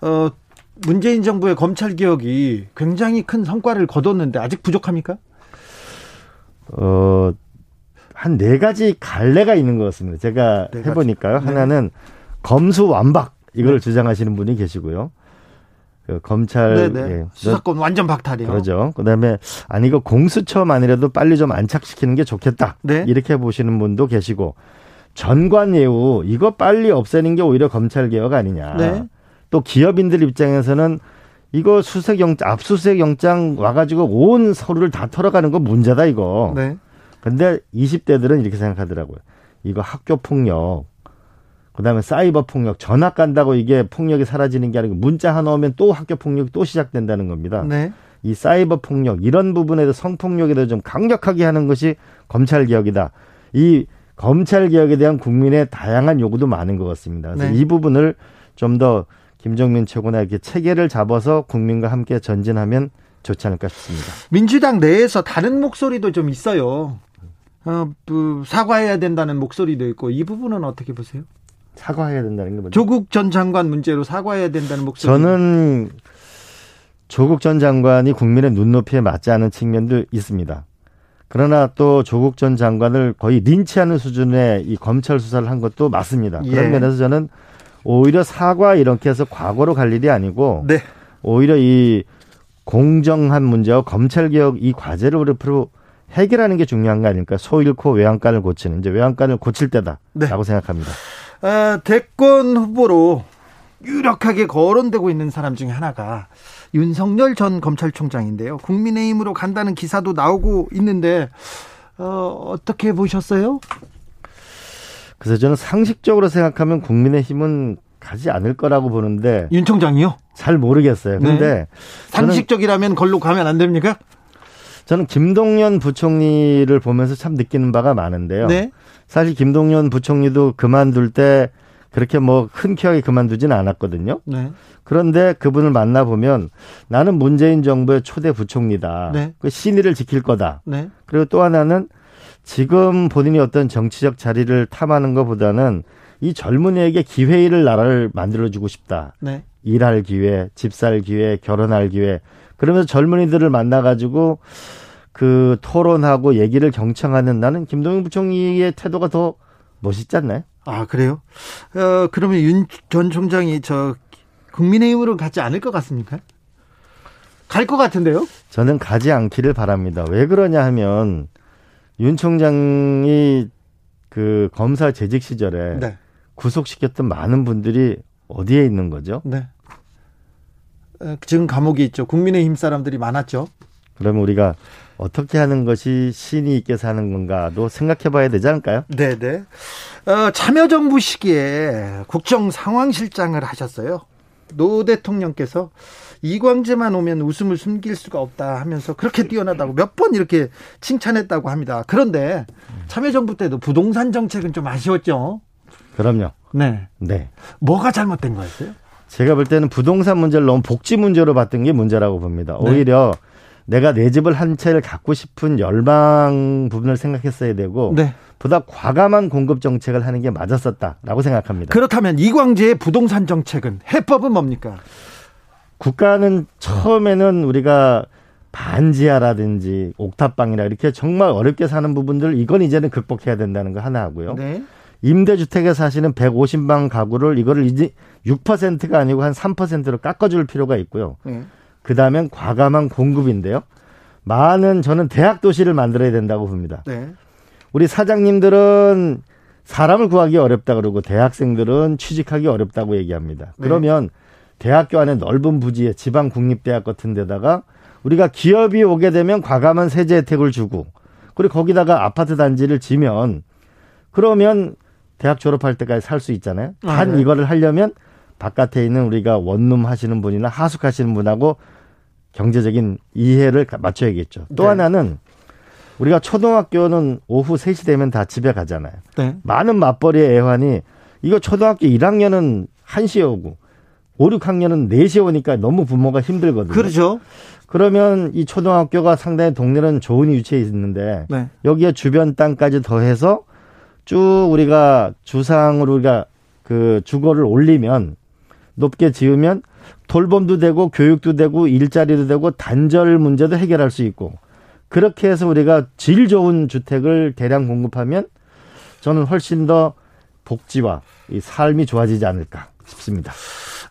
어, 문재인 정부의 검찰 개혁이 굉장히 큰 성과를 거뒀는데 아직 부족합니까? 어, 한 네 가지 갈래가 있는 것 같습니다. 제가 네. 해보니까요. 네. 하나는 검수 완박 이걸 네. 주장하시는 분이 계시고요. 그 검찰 네네. 예, 수사권 완전 박탈이요. 그러죠. 그다음에 아니 이거 공수처만이라도 빨리 좀 안착시키는 게 좋겠다. 네. 이렇게 보시는 분도 계시고 전관 예우 이거 빨리 없애는 게 오히려 검찰 개혁 아니냐. 네. 또 기업인들 입장에서는 이거 수색 영장 압수수색 영장 와가지고 온 서류를 다 털어가는 거 문제다 이거. 네. 근데 20대들은 이렇게 생각하더라고요. 이거 학교 폭력, 그다음에 사이버 폭력, 전학 간다고 이게 폭력이 사라지는 게 아니고 문자 하나 오면 또 학교 폭력이 또 시작된다는 겁니다. 네. 이 사이버 폭력 이런 부분에 대해서 성폭력에 대해서 좀 강력하게 하는 것이 검찰 개혁이다. 이 검찰 개혁에 대한 국민의 다양한 요구도 많은 것 같습니다. 그래서 네. 이 부분을 좀 더 김정민 최고나 이렇게 체계를 잡아서 국민과 함께 전진하면 좋지 않을까 싶습니다. 민주당 내에서 다른 목소리도 좀 있어요. 어, 그 사과해야 된다는 목소리도 있고 이 부분은 어떻게 보세요? 사과해야 된다는 게 뭐죠? 조국 전 장관 문제로 사과해야 된다는 목소리. 저는 조국 전 장관이 국민의 눈높이에 맞지 않은 측면도 있습니다. 그러나 또 조국 전 장관을 거의 린치하는 수준의 이 검찰 수사를 한 것도 맞습니다. 예. 그런 면에서 저는 오히려 사과 이렇게 해서 과거로 갈 일이 아니고 네. 오히려 이 공정한 문제와 검찰 개혁 이 과제를 우리 앞으로 해결하는 게 중요한 거 아닙니까? 소 잃고 외양간을 고치는 이제 외양간을 고칠 때다라고 네. 생각합니다. 아, 대권 후보로 유력하게 거론되고 있는 사람 중에 하나가 윤석열 전 검찰총장인데요. 국민의힘으로 간다는 기사도 나오고 있는데 어, 어떻게 보셨어요? 그래서 저는 상식적으로 생각하면 국민의힘은 가지 않을 거라고 보는데 윤 총장이요? 잘 모르겠어요. 근데 저는, 상식적이라면 걸로 가면 안 됩니까? 저는 김동연 부총리를 보면서 참 느끼는 바가 많은데요. 네. 사실 김동연 부총리도 그만둘 때 그렇게 뭐 흔쾌하게 그만두지는 않았거든요. 네. 그런데 그분을 만나보면 나는 문재인 정부의 초대 부총리다. 네. 그 신의를 지킬 거다. 네. 그리고 또 하나는 지금 본인이 어떤 정치적 자리를 탐하는 것보다는 이 젊은이에게 기회를 나라를 만들어주고 싶다. 네. 일할 기회, 집 살 기회, 결혼할 기회. 그러면서 젊은이들을 만나가지고 그 토론하고 얘기를 경청하는 나는 김동연 부총리의 태도가 더 멋있지 않나요? 아, 그래요? 어, 그러면 윤 전 총장이 저 국민의힘으로 가지 않을 것 같습니까? 갈 것 같은데요? 저는 가지 않기를 바랍니다. 왜 그러냐 하면 윤 총장이 그 검사 재직 시절에 네. 구속시켰던 많은 분들이 어디에 있는 거죠? 네. 어, 지금 감옥에 있죠. 국민의힘 사람들이 많았죠. 그러면 우리가 어떻게 하는 것이 신이 있게 사는 건가도 생각해 봐야 되지 않을까요? 네 네. 어, 참여정부 시기에 국정 상황실장을 하셨어요. 노 대통령께서 이광재만 오면 웃음을 숨길 수가 없다 하면서 그렇게 뛰어나다고 몇 번 이렇게 칭찬했다고 합니다. 그런데 참여정부 때도 부동산 정책은 좀 아쉬웠죠. 그럼요. 네. 네. 뭐가 잘못된 거였어요? 제가 볼 때는 부동산 문제를 너무 복지 문제로 봤던 게 문제라고 봅니다. 네. 오히려 내가 내 집을 한 채를 갖고 싶은 열망 부분을 생각했어야 되고 네. 보다 과감한 공급 정책을 하는 게 맞았었다라고 생각합니다. 그렇다면 이광재의 부동산 정책은 해법은 뭡니까? 국가는 처음에는 우리가 반지하라든지 옥탑방이라 이렇게 정말 어렵게 사는 부분들 이건 이제는 극복해야 된다는 거 하나 하고요. 네. 임대주택에 사시는 150방 가구를 이거를 이제 6%가 아니고 한 3%로 깎아줄 필요가 있고요. 네. 그 다음엔 과감한 공급인데요. 많은 저는 대학 도시를 만들어야 된다고 봅니다. 네. 우리 사장님들은 사람을 구하기 어렵다 그러고 대학생들은 취직하기 어렵다고 얘기합니다. 네. 그러면 대학교 안에 넓은 부지에 지방 국립대학 같은 데다가 우리가 기업이 오게 되면 과감한 세제 혜택을 주고 그리고 거기다가 아파트 단지를 지면 그러면 대학 졸업할 때까지 살 수 있잖아요. 아, 단 네. 이거를 하려면 바깥에 있는 우리가 원룸 하시는 분이나 하숙하시는 분하고 경제적인 이해를 가- 맞춰야겠죠. 또 네. 하나는 우리가 초등학교는 오후 3시 되면 다 집에 가잖아요. 네. 많은 맞벌이의 애환이 이거 초등학교 1학년은 1시에 오고 5, 6학년은 4시에 오니까 너무 부모가 힘들거든요. 그렇죠. 그러면 이 초등학교가 상당히 동네는 좋은 위치에 있는데 네. 여기에 주변 땅까지 더해서 쭉 우리가 주상으로 우리가 그 주거를 올리면 높게 지으면 돌봄도 되고 교육도 되고 일자리도 되고 단절 문제도 해결할 수 있고 그렇게 해서 우리가 질 좋은 주택을 대량 공급하면 저는 훨씬 더 복지와 이 삶이 좋아지지 않을까 싶습니다.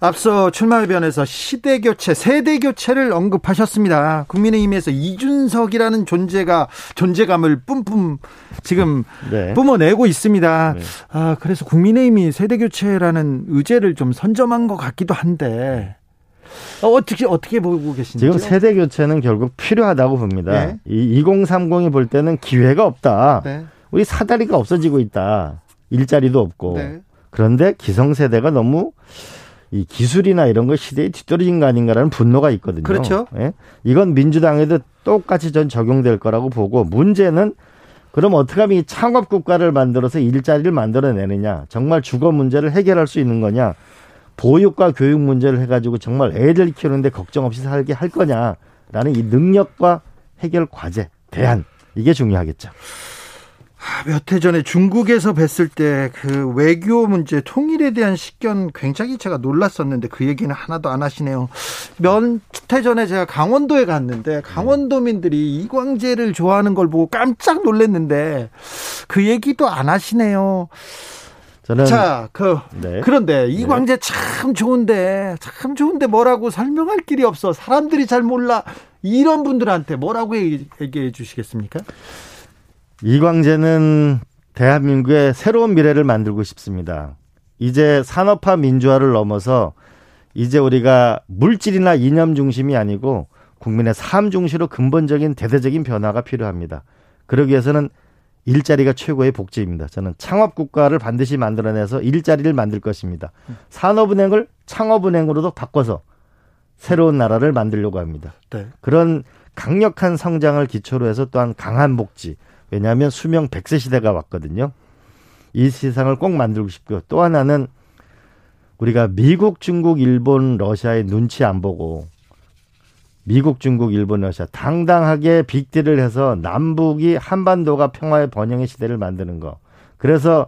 앞서 출마변에서 시대 교체, 세대 교체를 언급하셨습니다. 국민의힘에서 이준석이라는 존재가 존재감을 뿜뿜 지금 네. 뿜어내고 있습니다. 네. 아, 그래서 국민의힘이 세대 교체라는 의제를 좀 선점한 것 같기도 한데 어, 어떻게 어떻게 보고 계신지요? 지금 세대 교체는 결국 필요하다고 봅니다. 네. 이 2030이 볼 때는 기회가 없다. 네. 우리 사다리가 없어지고 있다. 일자리도 없고. 네. 그런데 기성세대가 너무 이 기술이나 이런 거 시대에 뒤떨어진 거 아닌가라는 분노가 있거든요. 그렇죠. 예? 이건 민주당에도 똑같이 전 적용될 거라고 보고 문제는 그럼 어떻게 하면 이 창업 국가를 만들어서 일자리를 만들어내느냐, 정말 주거 문제를 해결할 수 있는 거냐, 보육과 교육 문제를 해가지고 정말 애들 키우는데 걱정 없이 살게 할 거냐라는 이 능력과 해결 과제, 대안 이게 중요하겠죠. 아, 몇해 전에 중국에서 뵀을 때 그 외교 문제 통일에 대한 식견 굉장히 제가 놀랐었는데 그 얘기는 하나도 안 하시네요. 몇 해 전에 제가 강원도에 갔는데 강원도민들이 이광재를 좋아하는 걸 보고 깜짝 놀랐는데 그 얘기도 안 하시네요. 자, 그 네. 그런데 이광재 참 좋은데 참 좋은데 뭐라고 설명할 길이 없어. 사람들이 잘 몰라. 이런 분들한테 뭐라고 얘기- 얘기해 주시겠습니까? 이광재는 대한민국의 새로운 미래를 만들고 싶습니다. 이제 산업화 민주화를 넘어서 이제 우리가 물질이나 이념 중심이 아니고 국민의 삶 중시로 근본적인 대대적인 변화가 필요합니다. 그러기 위해서는 일자리가 최고의 복지입니다. 저는 창업 국가를 반드시 만들어내서 일자리를 만들 것입니다. 산업은행을 창업은행으로도 바꿔서 새로운 나라를 만들려고 합니다. 네. 그런 강력한 성장을 기초로 해서 또한 강한 복지. 왜냐하면 수명 100세 시대가 왔거든요. 이 세상을 꼭 만들고 싶고요. 또 하나는 우리가 미국, 중국, 일본, 러시아의 눈치 안 보고 미국, 중국, 일본, 러시아 당당하게 빅딜을 해서 남북이 한반도가 평화의 번영의 시대를 만드는 거. 그래서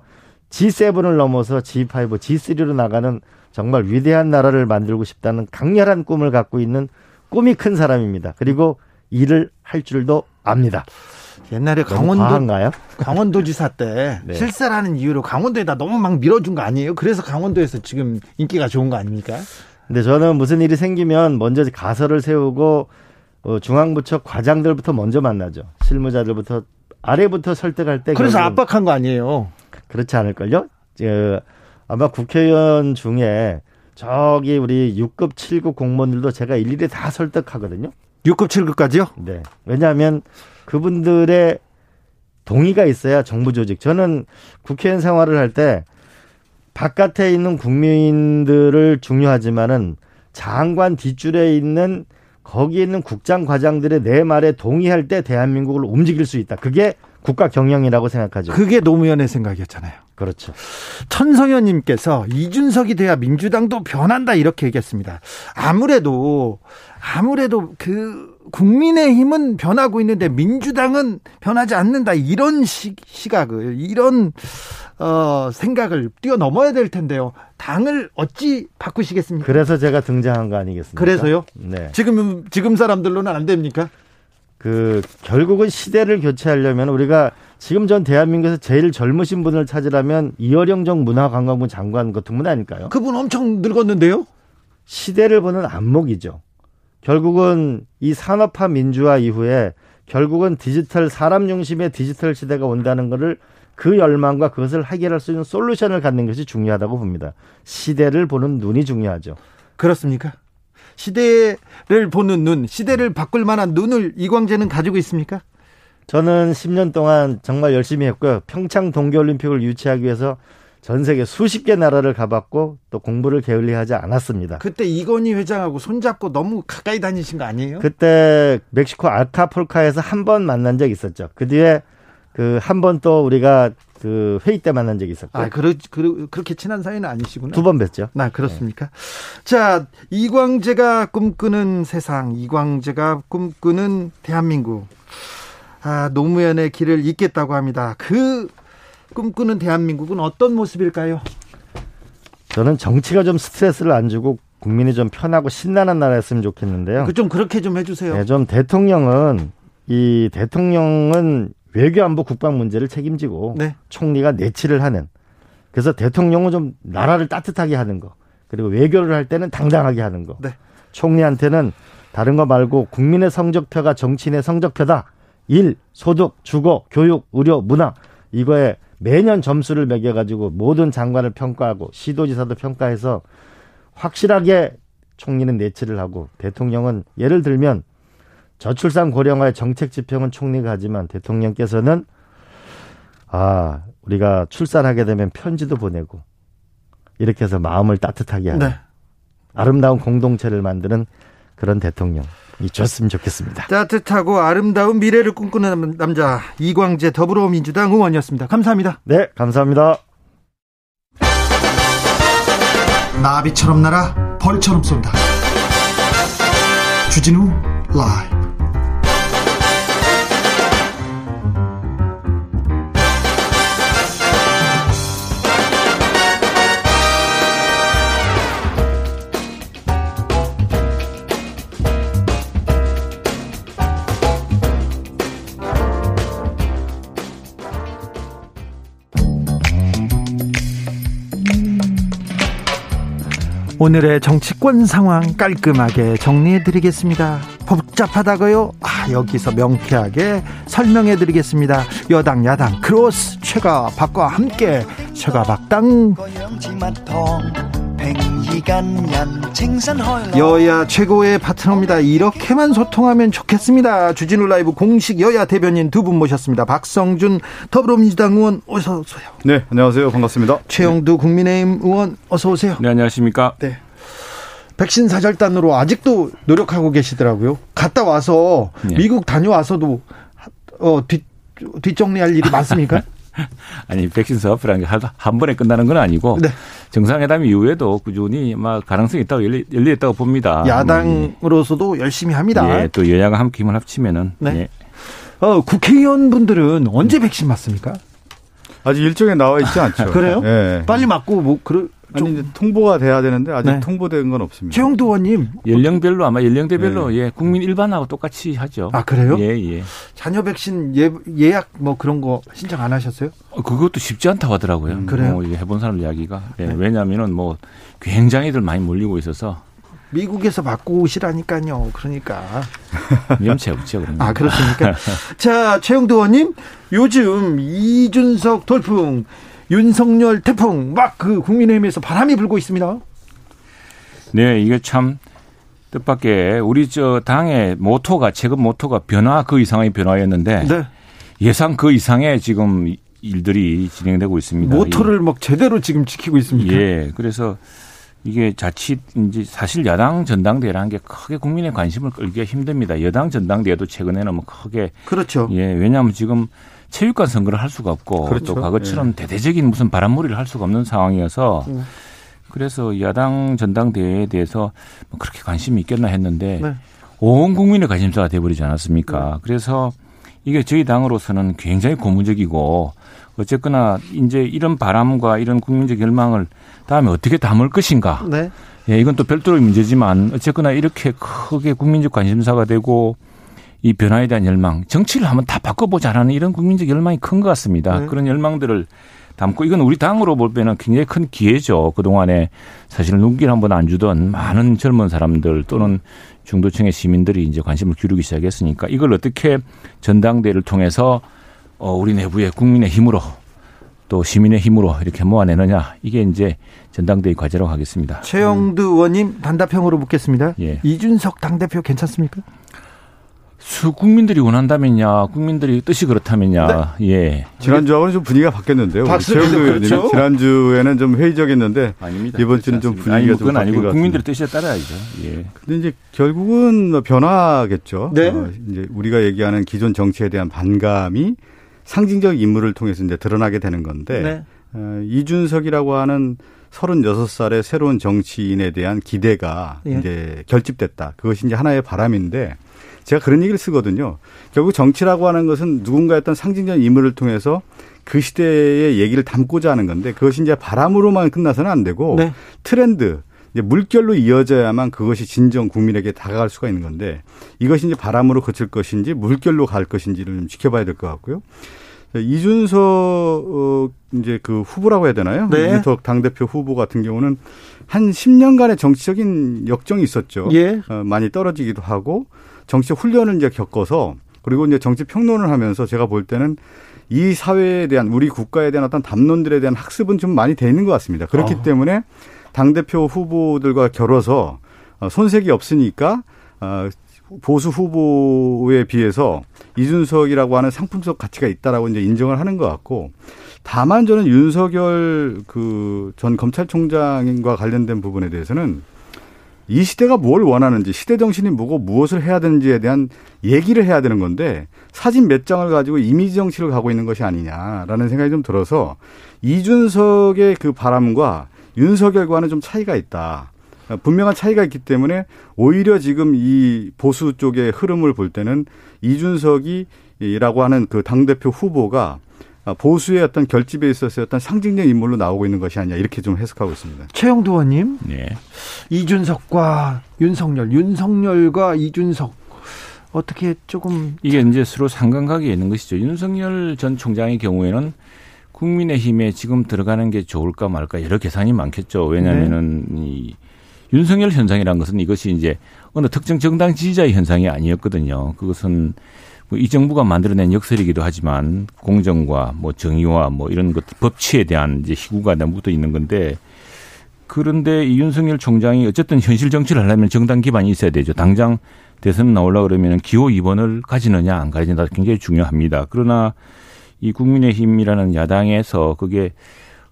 G7을 넘어서 G5, G3로 나가는 정말 위대한 나라를 만들고 싶다는 강렬한 꿈을 갖고 있는 꿈이 큰 사람입니다. 그리고 일을 할 줄도 압니다. 옛날에 강원도? 강원도지사 때 네. 실세라는 이유로 강원도에다 너무 막 밀어준 거 아니에요? 그래서 강원도에서 지금 인기가 좋은 거 아닙니까? 근데 저는 무슨 일이 생기면 먼저 가설을 세우고 어, 중앙부처 과장들부터 먼저 만나죠. 실무자들부터 아래부터 설득할 때 그래서 압박한 거 아니에요. 그렇지 않을걸요? 저, 아마 국회의원 중에 저기 우리 6급, 7급 공무원들도 제가 일일이 다 설득하거든요. 6급, 7급까지요? 네. 왜냐하면 그분들의 동의가 있어야 정부 조직. 저는 국회의원 생활을 할 때 바깥에 있는 국민들을 중요하지만은 장관 뒷줄에 있는 거기에 있는 국장 과장들의 내 말에 동의할 때 대한민국을 움직일 수 있다. 그게 국가 경영이라고 생각하죠. 그게 노무현의 생각이었잖아요. 그렇죠. 천성현님께서 이준석이 돼야 민주당도 변한다 이렇게 얘기했습니다. 아무래도 아무래도 그 국민의힘은 변하고 있는데 민주당은 변하지 않는다 이런 시, 시각을 이런 어, 생각을 뛰어넘어야 될 텐데요. 당을 어찌 바꾸시겠습니까? 그래서 제가 등장한 거 아니겠습니까? 그래서요? 네. 지금 지금 사람들로는 안 됩니까? 그 결국은 시대를 교체하려면 우리가 지금 전 대한민국에서 제일 젊으신 분을 찾으라면 이어령 정 문화관광부 장관 같은 분 아닐까요? 그분 엄청 늙었는데요. 시대를 보는 안목이죠. 결국은 이 산업화 민주화 이후에 결국은 디지털 사람 중심의 디지털 시대가 온다는 것을 그 열망과 그것을 해결할 수 있는 솔루션을 갖는 것이 중요하다고 봅니다. 시대를 보는 눈이 중요하죠. 그렇습니까? 시대를 보는 눈, 시대를 바꿀 만한 눈을 이광재는 가지고 있습니까? 저는 10년 동안 정말 열심히 했고요. 평창 동계올림픽을 유치하기 위해서 전 세계 수십 개 나라를 가봤고 또 공부를 게을리하지 않았습니다. 그때 이건희 회장하고 손잡고 너무 가까이 다니신 거 아니에요? 그때 멕시코 알카폴카에서 한 번 만난 적 있었죠. 그 뒤에 그 한 번 또 우리가 그 회의 때 만난 적이 있었고 아, 그러, 그러, 그렇게 친한 사이는 아니시구나. 두 번 뵀죠. 나 그렇습니까? 자, 이광재가 꿈꾸는 세상, 이광재가 꿈꾸는 대한민국. 아, 노무현의 길을 잇겠다고 합니다. 그 꿈꾸는 대한민국은 어떤 모습일까요? 저는 정치가 좀 스트레스를 안 주고 국민이 좀 편하고 신나는 나라였으면 좋겠는데요. 그 좀 그렇게 좀 해주세요. 네, 좀 대통령은 이 대통령은 외교안보 국방 문제를 책임지고 네. 총리가 내치를 하는. 그래서 대통령은 좀 나라를 따뜻하게 하는 거. 그리고 외교를 할 때는 당당하게 하는 거. 네. 총리한테는 다른 거 말고 국민의 성적표가 정치인의 성적표다. 일 소득 주거 교육 의료 문화. 이거에 매년 점수를 매겨가지고 모든 장관을 평가하고 시도지사도 평가해서 확실하게 총리는 내치를 하고 대통령은 예를 들면 저출산 고령화의 정책 지평은 총리가 하지만 대통령께서는 아 우리가 출산하게 되면 편지도 보내고 이렇게 해서 마음을 따뜻하게 하는 네. 아름다운 공동체를 만드는 그런 대통령 이 좋았으면 좋겠습니다. 따뜻하고 아름다운 미래를 꿈꾸는 남자 이광재 더불어민주당 의원이었습니다. 감사합니다. 네, 감사합니다. 나비처럼 날아 벌처럼 쏜다. 주진우 라이브. 오늘의 정치권 상황 깔끔하게 정리해드리겠습니다. 복잡하다고요? 아, 여기서 명쾌하게 설명해드리겠습니다. 여당, 야당, 크로스, 최가, 박과 함께, 최가, 박당. 여야 최고의 파트너입니다. 이렇게만 소통하면 좋겠습니다. 주진우 라이브 공식 여야 대변인 두 분 모셨습니다. 박성준 더불어민주당 의원 어서 오세요. 네, 안녕하세요. 반갑습니다. 최형두 국민의힘 의원 어서 오세요. 네, 안녕하십니까. 네. 백신 사절단으로 아직도 노력하고 계시더라고요. 갔다 와서 네. 미국 다녀와서도 어, 뒷 뒷정리할 일이 많습니까? 아니 백신 사업이라는 게 한 번에 끝나는 건 아니고 네. 정상회담 이후에도 꾸준히 막 가능성이 있다고 열리, 열려 있다고 봅니다. 야당으로서도 열심히 합니다. 예, 또 여야가 함께 힘을 합치면은 네. 예. 어, 국회의원분들은 언제 백신 맞습니까? 아직 일정에 나와 있지 않죠. 그래요? 예. 빨리 맞고 뭐 그러 아니 좀 이제 통보가 돼야 되는데 아직 네. 통보된 건 없습니다. 최영두 의원님 연령별로 아마 연령대별로 네. 예, 국민 일반하고 똑같이 하죠. 아, 그래요? 예, 예. 자녀 백신 예, 예약 뭐 그런 거 신청 안 하셨어요? 어, 그것도 쉽지 않다고 하더라고요. 음, 그래요? 뭐 해본 사람 이야기가. 예, 네. 왜냐하면은 뭐 굉장히들 많이 몰리고 있어서 미국에서 받고 오시라니까요. 그러니까. 염치 없죠, 그러면. 아, 그렇습니까? 자, 최영도 의원님, 요즘 이준석 돌풍, 윤석열 태풍, 막 그 국민의힘에서 바람이 불고 있습니다. 네, 이게 참 뜻밖의 우리 저 당의 모토가 최근 모토가 변화 그 이상의 변화였는데 네. 예상 그 이상의 지금 일들이 진행되고 있습니다. 모토를 막 제대로 지금 지키고 있습니까? 예, 그래서 이게 자칫 이제 사실 야당 전당대회라는 게 크게 국민의 관심을 끌기가 힘듭니다. 여당 전당대회도 최근에는 뭐 크게 그렇죠. 예, 왜냐하면 지금 체육관 선거를 할 수가 없고 그렇죠. 또 과거처럼 대대적인 무슨 바람몰이를 할 수가 없는 상황이어서 음. 그래서 야당 전당대회에 대해서 뭐 그렇게 관심이 있겠나 했는데 네. 온 국민의 관심사가 돼버리지 않았습니까? 그래서 이게 저희 당으로서는 굉장히 고무적이고 어쨌거나 이제 이런 바람과 이런 국민적 열망을 다음에 어떻게 담을 것인가. 네. 예, 이건 또 별도의 문제지만 어쨌거나 이렇게 크게 국민적 관심사가 되고 이 변화에 대한 열망, 정치를 한번 다 바꿔보자라는 이런 국민적 열망이 큰 것 같습니다. 네. 그런 열망들을 담고 이건 우리 당으로 볼 때는 굉장히 큰 기회죠. 그동안에 사실 눈길 한 번 안 주던 많은 젊은 사람들 또는 중도층의 시민들이 이제 관심을 기울이기 시작했으니까 이걸 어떻게 전당대회를 통해서 어, 우리 내부의 국민의 힘으로 또 시민의 힘으로 이렇게 모아내느냐 이게 이제 전당대회 과제라고 하겠습니다. 최영두 의원님 단답형으로 묻겠습니다. 예. 이준석 당대표 괜찮습니까? 수 국민들이 원한다면야 국민들이 뜻이 그렇다면야 예 지난주하고는 좀 분위기가 바뀌었는데요. 최영도 의원님이 그렇죠. 지난주에는 좀 회의적이었는데 아닙니다. 이번 주는 좀. 분위기가 아니, 좀 그건 바뀐 것 국민들의. 뜻에 따라야죠. 예. 근데 이제 결국은 뭐 변화겠죠. 네. 어, 이제 우리가 얘기하는 기존 정치에 대한 반감이 상징적 인물을 통해서 이제 드러나게 되는 건데 네. 어, 이준석이라고 하는 36살의 새로운 정치인에 대한 기대가 예. 이제 결집됐다. 그것이 이제 하나의 바람인데 제가 그런 얘기를 쓰거든요. 결국 정치라고 하는 것은 누군가의 어떤 상징적 인물을 통해서 그 시대의 얘기를 담고자 하는 건데 그것이 이제 바람으로만 끝나서는 안 되고 네. 트렌드, 이제 물결로 이어져야만 그것이 진정 국민에게 다가갈 수가 있는 건데 이것이 이제 바람으로 그칠 것인지 물결로 갈 것인지를 좀 지켜봐야 될 것 같고요. 이준석 어 이제 그 후보라고 해야 되나요? 네. 이준석 당 대표 후보 같은 경우는 한 10년간의 정치적인 역정이 있었죠. 예. 어, 많이 떨어지기도 하고 정치적 훈련을 이제 겪어서 그리고 이제 정치 평론을 하면서 제가 볼 때는 이 사회에 대한 우리 국가에 대한 어떤 담론들에 대한 학습은 좀 많이 돼 있는 것 같습니다. 그렇기 어. 때문에 당 대표 후보들과 겨뤄서 어, 손색이 없으니까 어, 보수 후보에 비해서 이준석이라고 하는 상품적 가치가 있다라고 이제 인정을 하는 것 같고 다만 저는 윤석열 그 전 검찰총장과 관련된 부분에 대해서는 이 시대가 뭘 원하는지 시대 정신이 뭐고 무엇을 해야 되는지에 대한 얘기를 해야 되는 건데 사진 몇 장을 가지고 이미지 정치를 가고 있는 것이 아니냐라는 생각이 좀 들어서 이준석의 그 바람과 윤석열과는 좀 차이가 있다. 분명한 차이가 있기 때문에 오히려 지금 이 보수 쪽의 흐름을 볼 때는 이준석이라고 하는 그 당대표 후보가 보수의 어떤 결집에 있어서 어떤 상징적 인물로 나오고 있는 것이 아니냐 이렇게 좀 해석하고 있습니다. 최영두 의원님 예. 이준석과 윤석열, 윤석열과 이준석 어떻게 조금 이게 이제 서로 상관관계에 있는 것이죠. 윤석열 전 총장의 경우에는 국민의힘에 지금 들어가는 게 좋을까 말까 여러 계산이 많겠죠. 왜냐하면은 이 윤석열 현상이라는 것은 이것이 이제 어느 특정 정당 지지자의 현상이 아니었거든요. 그것은 뭐 이 정부가 만들어낸 역설이기도 하지만 공정과 뭐 정의와 뭐 이런 것 법치에 대한 이제 희구가 붙어 있는 건데 그런데 이 윤석열 총장이 어쨌든 현실 정치를 하려면 정당 기반이 있어야 되죠. 당장 대선 나오려 그러면 기호 2번을 가지느냐 안 가지느냐 굉장히 중요합니다. 그러나 이 국민의힘이라는 야당에서 그게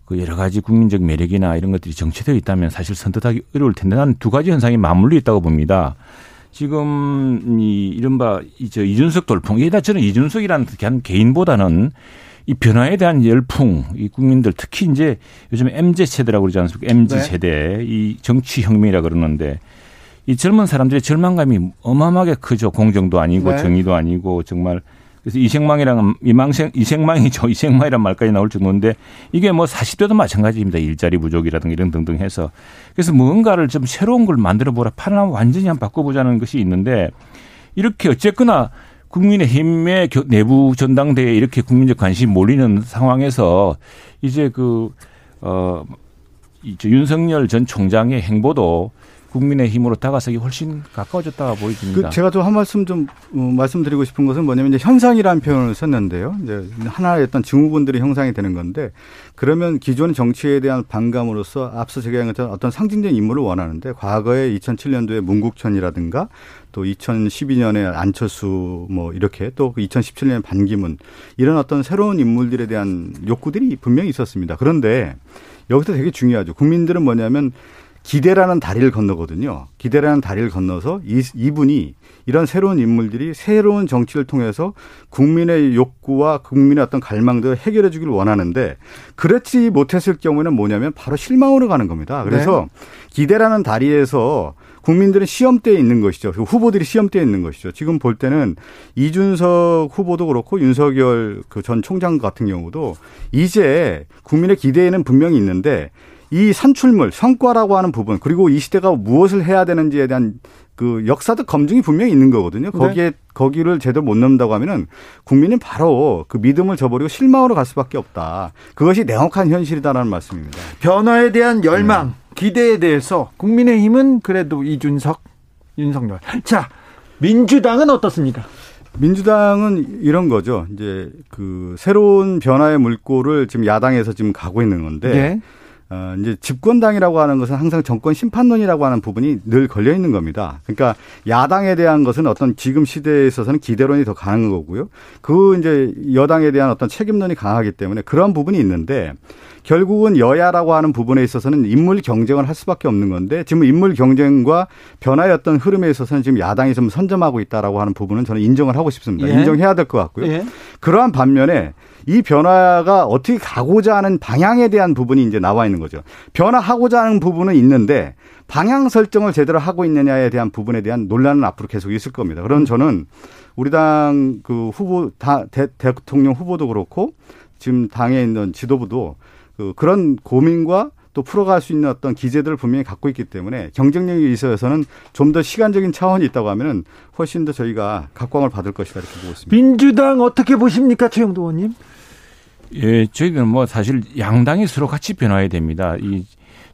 그 여러 가지 국민적 매력이나 이런 것들이 정체되어 있다면 사실 선택하기 어려울 텐데 나는 두 가지 현상이 맞물려 있다고 봅니다. 지금 이 이른바 이저 이준석 돌풍 이다 저는 이준석이라는 한 개인보다는 이 변화에 대한 열풍, 이 국민들 특히 이제 요즘 MZ 세대라고 그러지 않습니까? MZ 네. 세대 이 정치 혁명이라 그러는데 이 젊은 사람들의 절망감이 어마어마하게 크죠. 공정도 아니고 네. 정의도 아니고 정말 그래서 이생망이랑 이망생 이생망이죠. 이생망이란 말까지 나올 정도인데 이게 뭐 40대도 마찬가지입니다. 일자리 부족이라든가 이런 등등 해서 그래서 뭔가를 좀 새로운 걸 만들어 보라. 판을 한번 완전히 한번 바꿔 보자는 것이 있는데 이렇게 어쨌거나 국민의힘의 겨- 내부 전당대회에 이렇게 국민적 관심이 몰리는 상황에서 이제 그, 어, 윤석열 전 총장의 행보도 국민의 힘으로 다가서기 훨씬 가까워졌다가 보여집니다. 그 제가 좀한 말씀 좀 어, 말씀드리고 싶은 것은 뭐냐면 이제 현상이라는 표현을 썼는데요. 이제 하나의 어떤 증후군들이 형성이 되는 건데 그러면 기존 정치에 대한 반감으로서 앞서 제가 얘기한 것처럼 어떤 상징적인 인물을 원하는데 과거에 2007년도에 문국현이라든가 또 2012년에 안철수 뭐 이렇게 또 2017년에 반기문 이런 어떤 새로운 인물들에 대한 욕구들이 분명히 있었습니다. 그런데 여기서 되게 중요하죠. 국민들은 뭐냐면 기대라는 다리를 건너거든요. 기대라는 다리를 건너서 이, 이분이 이런 새로운 인물들이 새로운 정치를 통해서 국민의 욕구와 국민의 어떤 갈망들을 해결해 주기를 원하는데 그렇지 못했을 경우에는 뭐냐면 바로 실망으로 가는 겁니다. 그래서 네. 기대라는 다리에서 국민들은 시험대에 있는 것이죠. 후보들이 시험대에 있는 것이죠. 지금 볼 때는 이준석 후보도 그렇고 윤석열 그 전 총장 같은 경우도 이제 국민의 기대에는 분명히 있는데 이 산출물, 성과라고 하는 부분, 그리고 이 시대가 무엇을 해야 되는지에 대한 그 역사적 검증이 분명히 있는 거거든요. 네. 거기에 네. 거기를 제대로 못 넘는다고 하면은 국민은 바로 그 믿음을 저버리고 실망으로 갈 수밖에 없다. 그것이 냉혹한 현실이다라는 말씀입니다. 변화에 대한 열망, 네. 기대에 대해서 국민의힘은 그래도 이준석, 윤석열. 자, 민주당은 어떻습니까? 민주당은 이런 거죠. 이제 그 새로운 변화의 물꼬를 지금 야당에서 지금 가고 있는 건데 네. 어, 이제 집권당이라고 하는 것은 항상 정권 심판론이라고 하는 부분이 늘 걸려 있는 겁니다. 그러니까 야당에 대한 것은 어떤 지금 시대에 있어서는 기대론이 더 강한 거고요. 그 이제 여당에 대한 어떤 책임론이 강하기 때문에 그런 부분이 있는데 결국은 여야라고 하는 부분에 있어서는 인물 경쟁을 할 수밖에 없는 건데 지금 인물 경쟁과 변화의 어떤 흐름에 있어서는 지금 야당이 좀 선점하고 있다라고 하는 부분은 저는 인정을 하고 싶습니다. 예. 인정해야 될 것 같고요. 예. 그러한 반면에 이 변화가 어떻게 가고자 하는 방향에 대한 부분이 이제 나와 있는 거죠. 변화하고자 하는 부분은 있는데 방향 설정을 제대로 하고 있느냐에 대한 부분에 대한 논란은 앞으로 계속 있을 겁니다. 그런 저는 우리 당 그 후보 다 대, 대통령 후보도 그렇고 지금 당에 있는 지도부도 그 그런 고민과 또 풀어갈 수 있는 어떤 기재들을 분명히 갖고 있기 때문에 경쟁력이 있어서는 좀 더 시간적인 차원이 있다고 하면은 훨씬 더 저희가 각광을 받을 것이다 이렇게 보고 있습니다. 민주당 어떻게 보십니까, 최영도 의원님? 예, 저희들은 뭐 사실 양당이 서로 같이 변화해야 됩니다. 이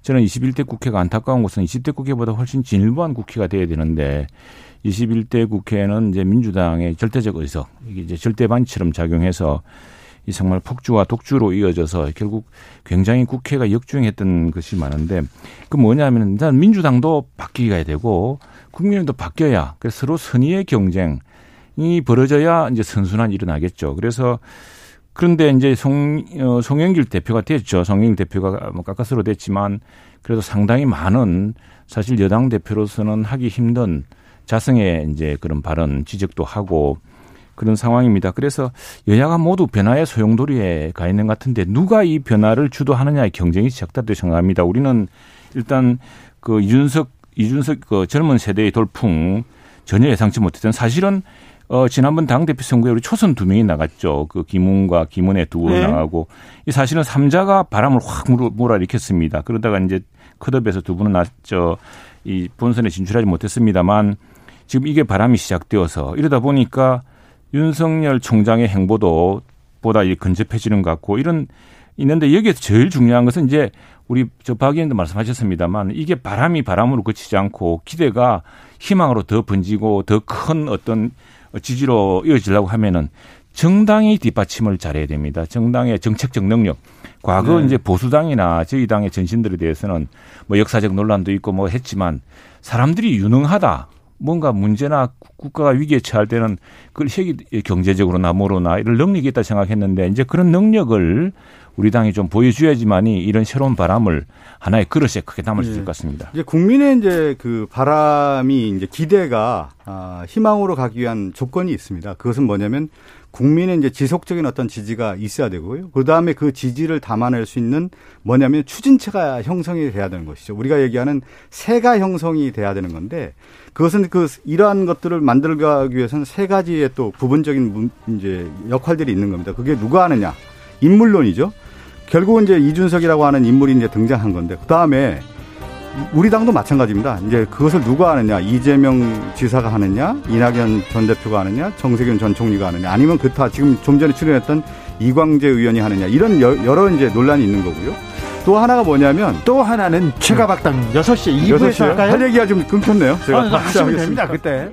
저는 21대 국회가 안타까운 것은 20대 국회보다 훨씬 진일보한 국회가 돼야 되는데 21대 국회는 이제 민주당의 절대적 의석, 이게 이제 절대반처럼 작용해서 이 정말 폭주와 독주로 이어져서 결국 굉장히 국회가 역주행했던 것이 많은데 그 뭐냐면 일단 민주당도 바뀌어야 되고 국민의힘도 바뀌어야 서로 선의의 경쟁이 벌어져야 이제 선순환이 일어나겠죠. 그래서 그런데 이제 송, 어, 송영길 대표가 됐죠. 송영길 대표가 뭐 가까스로 됐지만 그래도 상당히 많은 사실 여당 대표로서는 하기 힘든 자성의 이제 그런 발언 지적도 하고 그런 상황입니다. 그래서 여야가 모두 변화의 소용돌이에 가 있는 것 같은데 누가 이 변화를 주도하느냐의 경쟁이 시작됐다고 생각합니다. 우리는 일단 그 이준석 이준석 그 젊은 세대의 돌풍 전혀 예상치 못했던 사실은 어 지난번 당 대표 선거에 우리 초선 두 명이 나갔죠. 그 김웅과 김은혜 두분 네. 나가고 이 사실은 삼자가 바람을 확 몰아일으켰습니다. 그러다가 이제 컷업에서 두 분은 나저 이 본선에 진출하지 못했습니다만 지금 이게 바람이 시작되어서 이러다 보니까 윤석열 총장의 행보도 보다 근접해지는 것 같고 이런 있는데 여기에서 제일 중요한 것은 이제 우리 저 박 의원도 말씀하셨습니다만 이게 바람이 바람으로 그치지 않고 기대가 희망으로 더 번지고 더 큰 어떤 지지로 이어지려고 하면은 정당이 뒷받침을 잘해야 됩니다. 정당의 정책적 능력. 과거 네. 이제 보수당이나 저희 당의 전신들에 대해서는 뭐 역사적 논란도 있고 뭐 했지만 사람들이 유능하다. 뭔가 문제나 국가가 위기에 처할 때는 그걸 핵이 경제적으로나 뭐로나 이런 능력이 있다 생각했는데 이제 그런 능력을 우리 당이 좀 보여줘야지만이 이런 새로운 바람을 하나의 그릇에 크게 담을 수 있을 것 같습니다. 이제 국민의 이제 그 바람이 이제 기대가 아, 희망으로 가기 위한 조건이 있습니다. 그것은 뭐냐면 국민의 이제 지속적인 어떤 지지가 있어야 되고요. 그 다음에 그 지지를 담아낼 수 있는 뭐냐면 추진체가 형성이 돼야 되는 것이죠. 우리가 얘기하는 세가 형성이 돼야 되는 건데 그것은 그 이러한 것들을 만들어가기 위해서는 세 가지의 또 부분적인 이제 역할들이 있는 겁니다. 그게 누가 하느냐? 인물론이죠. 결국은 이제 이준석이라고 하는 인물이 이제 등장한 건데 그 다음에 우리 당도 마찬가지입니다. 이제 그것을 누가 하느냐? 이재명 지사가 하느냐? 이낙연 전 대표가 하느냐? 정세균 전 총리가 하느냐? 아니면 그타 지금 좀 전에 출연했던 이광재 의원이 하느냐? 이런 여러 이제 논란이 있는 거고요. 또 하나가 뭐냐면 또 하나는 최가박당 6시 2부에서 6시에 할까요? 할 얘기가 좀 끊겼네요. 제가 아, 하시면 하겠습니다. 됩니다 그때.